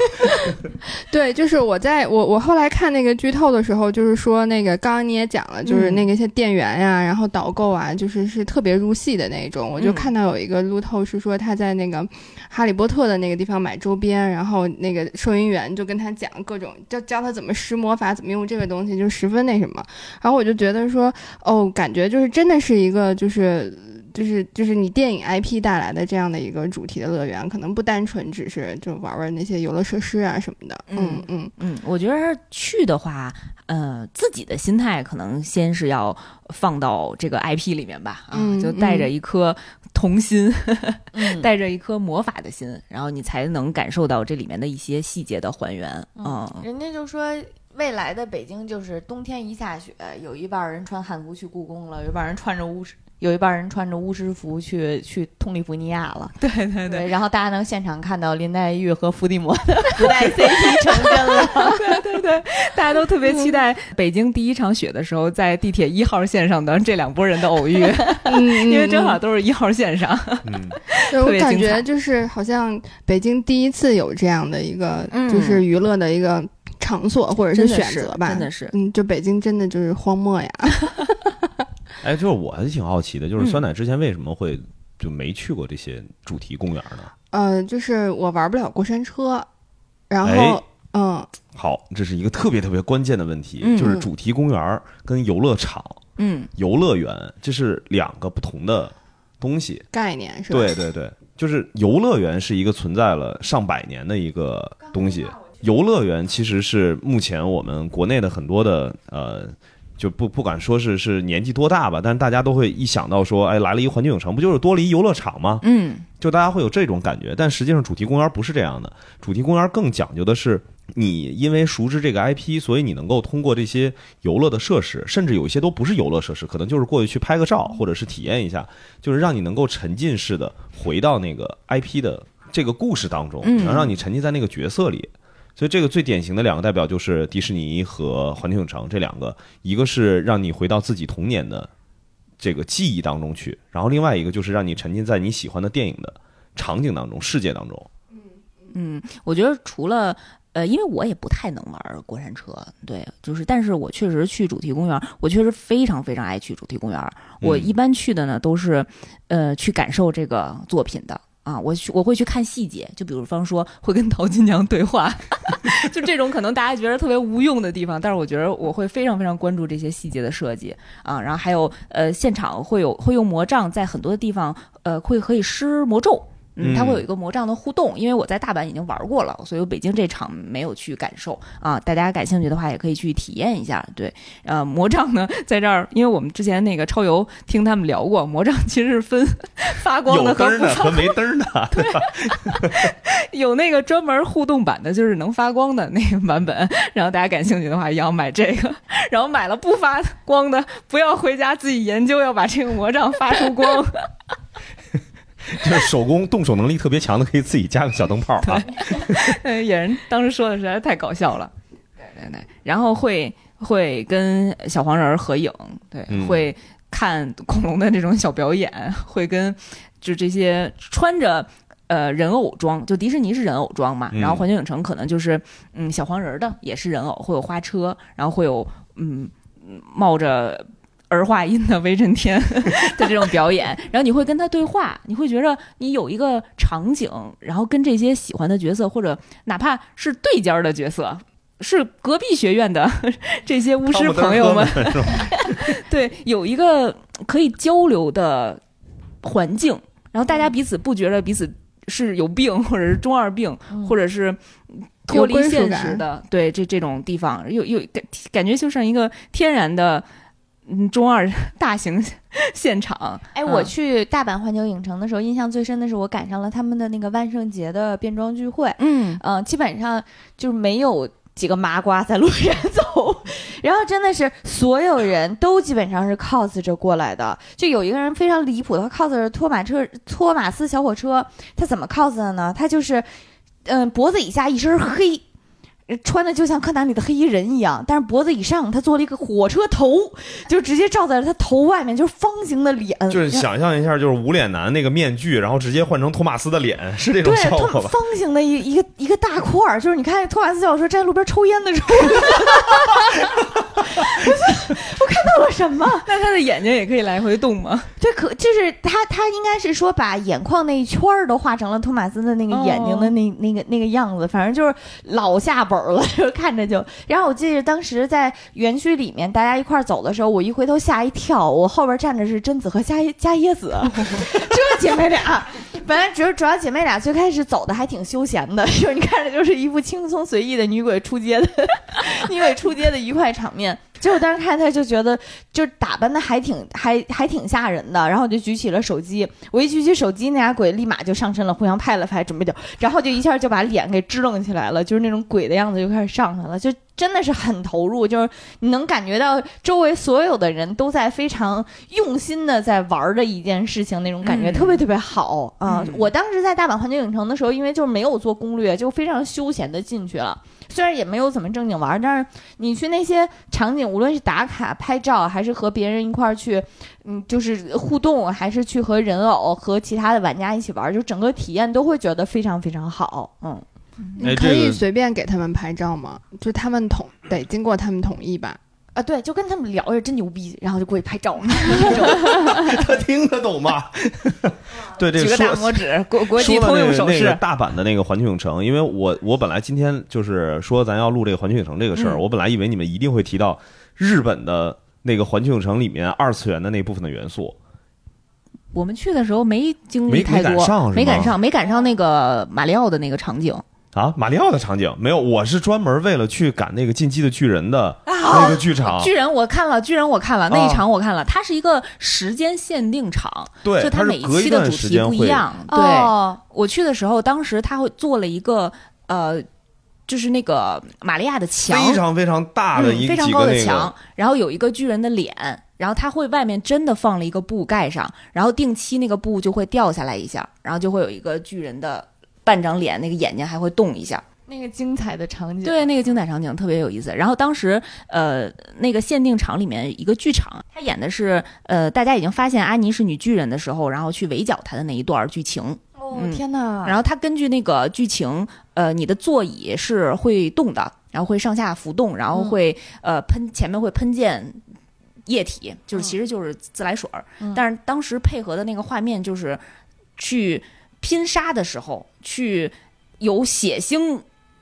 Speaker 2: 对，就是我在我我后来看那个剧透的时候，就是说那个刚刚你也讲了，就是
Speaker 4: 嗯
Speaker 2: 那个一些店员呀、然后导购啊，就是是特别入戏的那种。我就
Speaker 4: 嗯
Speaker 2: 看到有一个路透是说他在那个哈利波特的那个地方买周边，然后那个收银员就跟他讲各种教教他怎么施魔法，怎么用这个东西，就十分那什么。然后我就觉得说，哦，感觉就是真的是一个就是。就是就是你电影 IP 带来的这样的一个主题的乐园，可能不单纯只是就玩玩那些游乐设施啊什么的。嗯
Speaker 3: 嗯
Speaker 2: 嗯
Speaker 3: 嗯，我觉得去的话，呃，自己的心态可能先是要放到这个 IP 里面吧，啊，
Speaker 2: 嗯
Speaker 3: 就带着一颗童心，
Speaker 4: 嗯
Speaker 3: 带着一颗魔法的心，然后你才能感受到这里面的一些细节的还原。嗯，
Speaker 4: 人家就说。未来的北京就是冬天一下雪，有一半人穿汉服去故宫了，有一半人穿着巫师，有一半人穿着巫师服去去通利福尼亚了。
Speaker 3: 对对
Speaker 4: 对，然后大家能现场看到林黛玉和伏地魔的 不带 CP 成真了。
Speaker 3: 对对对，大家都特别期待北京第一场雪的时候，在地铁一号线上的这两拨人的偶遇，
Speaker 2: 嗯，
Speaker 3: 因为正好都是一号线上。
Speaker 5: 嗯，
Speaker 2: 对我感觉就是好像北京第一次有这样的一个
Speaker 3: 嗯。
Speaker 2: 就是娱乐的一个场所或者
Speaker 3: 是
Speaker 2: 选择吧，
Speaker 3: 真的是。
Speaker 2: 嗯，就北京真的就是荒漠呀。
Speaker 5: 哎，就是我还挺好奇的，就是
Speaker 3: 嗯
Speaker 5: 酸奶之前为什么会就没去过这些主题公园呢？
Speaker 2: 呃，就是我玩不了过山车，然
Speaker 5: 哎
Speaker 2: 后嗯，
Speaker 5: 好，这是一个特别特别关键的问题，
Speaker 3: 嗯
Speaker 5: 就是主题公园跟游乐场、
Speaker 3: 嗯
Speaker 5: 游乐园这是两个不同的东西。
Speaker 2: 概念是吧？
Speaker 5: 对对对，就是游乐园是一个存在了上百年的一个东西。游乐园其实是目前我们国内的很多的呃，就不不管说是是年纪多大吧，但是大家都会一想到说，哎，来了一个环球影城，不就是多了一游乐场吗？
Speaker 3: 嗯
Speaker 5: 就大家会有这种感觉，但实际上主题公园不是这样的，主题公园更讲究的是。你因为熟知这个 IP，所以你能够通过这些游乐的设施，甚至有一些都不是游乐设施，可能就是过去去拍个照，或者是体验一下，就是让你能够沉浸式的回到那个 IP 的这个故事当中，
Speaker 3: 嗯
Speaker 5: 能让你沉浸在那个角色里。所以这个最典型的两个代表就是迪士尼和环球影城这两个，一个是让你回到自己童年的这个记忆当中去，然后另外一个就是让你沉浸在你喜欢的电影的场景当中、世界当中。
Speaker 3: 嗯，我觉得除了。呃，因为我也不太能玩过山车，对，就是，但是我确实去主题公园，我确实非常非常爱去主题公园。我
Speaker 5: 嗯
Speaker 3: 一般去的呢，都是，呃，去感受这个作品的啊。我去，我会去看细节，就比如方说会跟陶金娘对话，就这种可能大家觉得特别无用的地方，但是我觉得我会非常非常关注这些细节的设计啊。然后还有呃，现场会有会用魔杖在很多的地方，呃，会可以施魔咒。嗯，它会有一个魔杖的互动，因为我在大阪已经玩过了，所以我北京这场没有去感受啊。大家感兴趣的话，也可以去体验一下。对，呃，魔杖呢，在这儿，因为我们之前那个超游听他们聊过，魔杖其实是分 发光的和不发
Speaker 5: 灯儿的和没灯儿的，对吧？
Speaker 3: 有那个专门互动版的，就是能发光的那个版本。然后大家感兴趣的话，也要买这个。然后买了不发光的，不要回家自己研究，要把这个魔杖发出光。
Speaker 5: 就是手工动手能力特别强的，可以自己加个小灯泡啊。
Speaker 3: 呃，野人当时说的实在太搞笑了。对对对，然后会会跟小黄人儿合影，对，
Speaker 5: 嗯
Speaker 3: 会看恐龙的这种小表演，会跟就这些穿着。呃，人偶装就迪士尼是人偶装嘛，
Speaker 5: 嗯
Speaker 3: 然后环球影城可能就是嗯小黄人儿的也是人偶，会有花车，然后会有嗯嗯冒着儿化音的威震天。的这种表演，然后你会跟他对话，你会觉得你有一个场景，然后跟这些喜欢的角色，或者哪怕是对尖儿的角色。是隔壁学院的 这些巫师朋友们，对，有一个可以交流的环境，然后大家彼此不觉得彼此是有病，或者是中二病，或者是脱离现实的，对这这种地方，有有感感觉就像一个天然的嗯中二 大型 现场。
Speaker 4: 哎，我
Speaker 3: 嗯
Speaker 4: 去大阪环球影城的时候，印象最深的是我赶上了他们的那个万圣节的变装聚会。
Speaker 3: 嗯
Speaker 4: 嗯、基本上就是没有几个麻瓜在路上走，然后真的是所有人都基本上是 cos 着过来的。就有一个人非常离谱，他 cos 着托马车、托马斯小火车，他怎么 cos 的呢？他就是，嗯、脖子以下一身黑。穿的就像柯南里的黑衣人一样，但是脖子以上他做了一个火车头，就直接罩在了他头外面，就是方形的脸，
Speaker 5: 就是想象一下，就是无脸男那个面具，然后直接换成托马斯的脸，是这种效果吧？
Speaker 4: 方形的一一个一个大块儿，就是你看托马斯教授在路边抽烟的时候，我看到了什么？
Speaker 3: 那他的眼睛也可以来回动吗？
Speaker 4: 对，可就是他他应该是说把眼眶那一圈儿都画成了托马斯的那个眼睛的那、那个那个样子，反正就是老下本儿了，就看着就。然后我记得当时在园区里面大家一块儿走的时候，我一回头吓一跳，我后边站着是贞子和加加椰子，这姐妹俩。本来主主要姐妹俩最开始走的还挺休闲的，就是你看着就是一副轻松随意的女鬼出街的 女鬼出街的愉快场面。结果当时看他就觉得，就打扮的还挺还还挺吓人的，然后我就举起了手机，我一举起手机，那俩鬼立马就上身了，互相拍了拍，准备就，然后就一下就把脸给支棱起来了，就是那种鬼的样子就开始上来了，就真的是很投入，就是你能感觉到周围所有的人都在非常用心的在玩的一件事情，那种感觉
Speaker 3: 嗯
Speaker 4: 特别特别好啊！
Speaker 3: 嗯
Speaker 4: 我当时在大阪环球影城的时候，因为就是没有做攻略，就非常休闲的进去了。虽然也没有怎么正经玩，但是你去那些场景，无论是打卡、拍照，还是和别人一块儿去，嗯，就是互动，还是去和人偶、和其他的玩家一起玩，就整个体验都会觉得非常非常好。嗯，
Speaker 2: 你可以随便给他们拍照吗？就他们同得经过他们同意吧？
Speaker 4: 啊，对，就跟他们聊着真牛逼，然后就过去拍照。
Speaker 5: 他听得懂吗？对，这
Speaker 3: 举个大
Speaker 5: 说
Speaker 3: 拇指，国国际通用手势。
Speaker 5: 大阪的那个环球影城，因为我我本来今天就是说咱要录这个环球影城这个事儿，
Speaker 3: 嗯
Speaker 5: 我本来以为你们一定会提到日本的那个环球影城里面二次元的那部分的元素。
Speaker 3: 我们去的时候没经历太多，
Speaker 5: 没赶上
Speaker 3: 没赶上，没赶上那个马里奥的那个场景。
Speaker 5: 啊，马里奥的场景没有，我是专门为了去赶那个进击的巨人的那个剧场，
Speaker 3: 巨人我看了，巨人我看了，那
Speaker 5: 啊。
Speaker 3: 一场我看了，它是一个时间限定场，
Speaker 5: 对，
Speaker 3: 就
Speaker 5: 它
Speaker 3: 每一期的主题不一样。对，
Speaker 4: 哦，
Speaker 3: 我去的时候，当时他会做了一个呃，就是那个玛利亚的墙，
Speaker 5: 非常非常大的一
Speaker 3: 嗯、非常高的墙
Speaker 5: 个，，
Speaker 3: 然后有一个巨人的脸，然后他会外面真的放了一个布盖上，然后定期那个布就会掉下来一下，然后就会有一个巨人的半张脸，那个眼睛还会动一下。
Speaker 4: 那个精彩的场景，
Speaker 3: 对，那个精彩场景特别有意思。然后当时呃，那个限定场里面一个剧场，他演的是呃，大家已经发现安妮是女巨人的时候，然后去围剿她的那一段剧情。
Speaker 4: 哦
Speaker 3: 嗯
Speaker 4: 天哪！
Speaker 3: 然后他根据那个剧情，呃，你的座椅是会动的，然后会上下浮动，然后会、呃喷前面会喷溅液体，就是
Speaker 4: 嗯
Speaker 3: 其实就是自来水儿。
Speaker 4: 嗯
Speaker 3: 但是当时配合的那个画面就是去拼杀的时候，去有血腥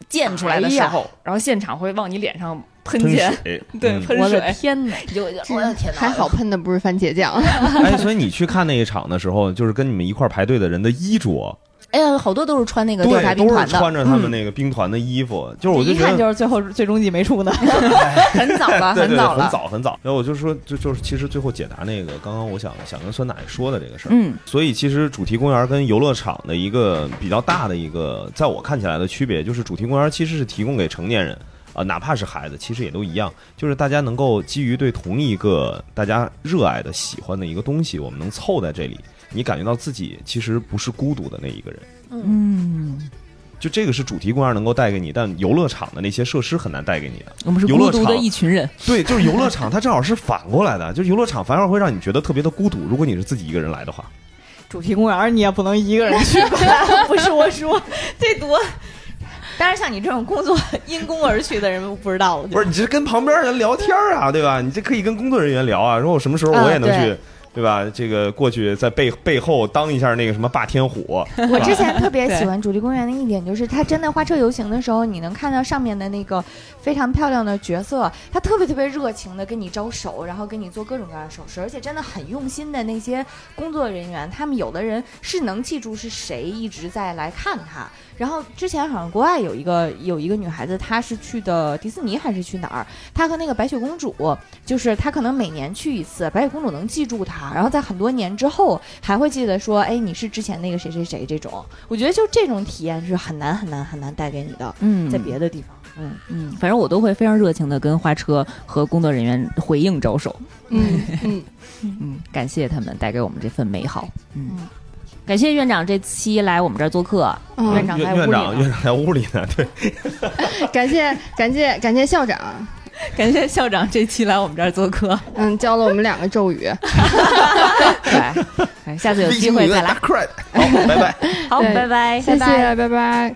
Speaker 3: 溅出来的时候，然后现场会往你脸上喷
Speaker 5: 水，
Speaker 3: 对
Speaker 5: 嗯
Speaker 3: 喷
Speaker 4: 我的
Speaker 3: 水，
Speaker 4: 天哪！
Speaker 3: 就我的天哪，
Speaker 2: 还好喷的不是番茄酱。
Speaker 5: 哎，所以你去看那一场的时候，就是跟你们一块儿排队的人的衣着，
Speaker 3: 哎呀，好多都是穿那个调查兵团的，
Speaker 5: 是穿着他们
Speaker 3: 嗯
Speaker 5: 那个兵团的衣服，就是我就
Speaker 4: 一看
Speaker 5: 觉得
Speaker 4: 就是最后最终季没出呢。
Speaker 3: 很早了，
Speaker 5: 对对对
Speaker 3: 早了，
Speaker 5: 很早很早。然后我就说，就就是其实最后解答那个刚刚我想想跟酸奶说的这个事儿。
Speaker 3: 嗯
Speaker 5: 所以其实主题公园跟游乐场的一个比较大的一个，在我看起来的区别，就是主题公园其实是提供给成年人。啊、哪怕是孩子，其实也都一样，就是大家能够基于对同一个大家热爱的、喜欢的一个东西，我们能凑在这里，你感觉到自己其实不是孤独的那一个人。
Speaker 3: 嗯，
Speaker 5: 就这个是主题公园能够带给你，但游乐场的那些设施很难带给你的。
Speaker 3: 我们是
Speaker 5: 游乐
Speaker 3: 孤独的
Speaker 5: 场
Speaker 3: 一群人。
Speaker 5: 对，就是游乐场，它正好是反过来的，就是游乐场反而会让你觉得特别的孤独。如果你是自己一个人来的话，
Speaker 4: 主题公园你也不能一个人去吧？不是我说，这多。当然，像你这种工作因公而去的人，不知道了。
Speaker 5: 不是你这跟旁边人聊天啊，对吧？你这可以跟工作人员聊啊，说我什么时候我也能去，
Speaker 4: 嗯
Speaker 5: 对吧？这个过去在背背后当一下那个什么霸天虎，
Speaker 4: 我之前特别喜欢主题公园的一点就是，它真的花车游行的时候，你能看到上面的那个非常漂亮的角色，他特别特别热情的跟你招手，然后跟你做各种各样的手势，而且真的很用心的那些工作人员，他们有的人是能记住是谁一直在来看他。然后之前好像国外有一个有一个女孩子，她是去的迪士尼还是去哪儿？她和那个白雪公主，就是她可能每年去一次，白雪公主能记住她，然后在很多年之后还会记得说，哎，你是之前那个谁谁谁这种。我觉得就这种体验是很难很难很难带给你的，
Speaker 3: 嗯
Speaker 4: 在别的地方，嗯。
Speaker 3: 嗯，反正我都会非常热情的跟花车和工作人员回应招手。
Speaker 2: 嗯 嗯，
Speaker 3: 嗯，感谢他们带给我们这份美好。嗯，感谢院长这期来我们这儿做客，
Speaker 2: 嗯
Speaker 3: 院长在
Speaker 5: 院院
Speaker 3: 屋里呢。
Speaker 5: 长院长在屋里呢，对，
Speaker 2: 感谢感谢感谢校长，
Speaker 3: 感谢校长这期来我们这儿做客，
Speaker 2: 嗯，教了我们两个咒语。
Speaker 3: 对，哎下次有机会再来。
Speaker 5: 拜拜。
Speaker 3: 好，拜拜，
Speaker 2: 谢谢，拜拜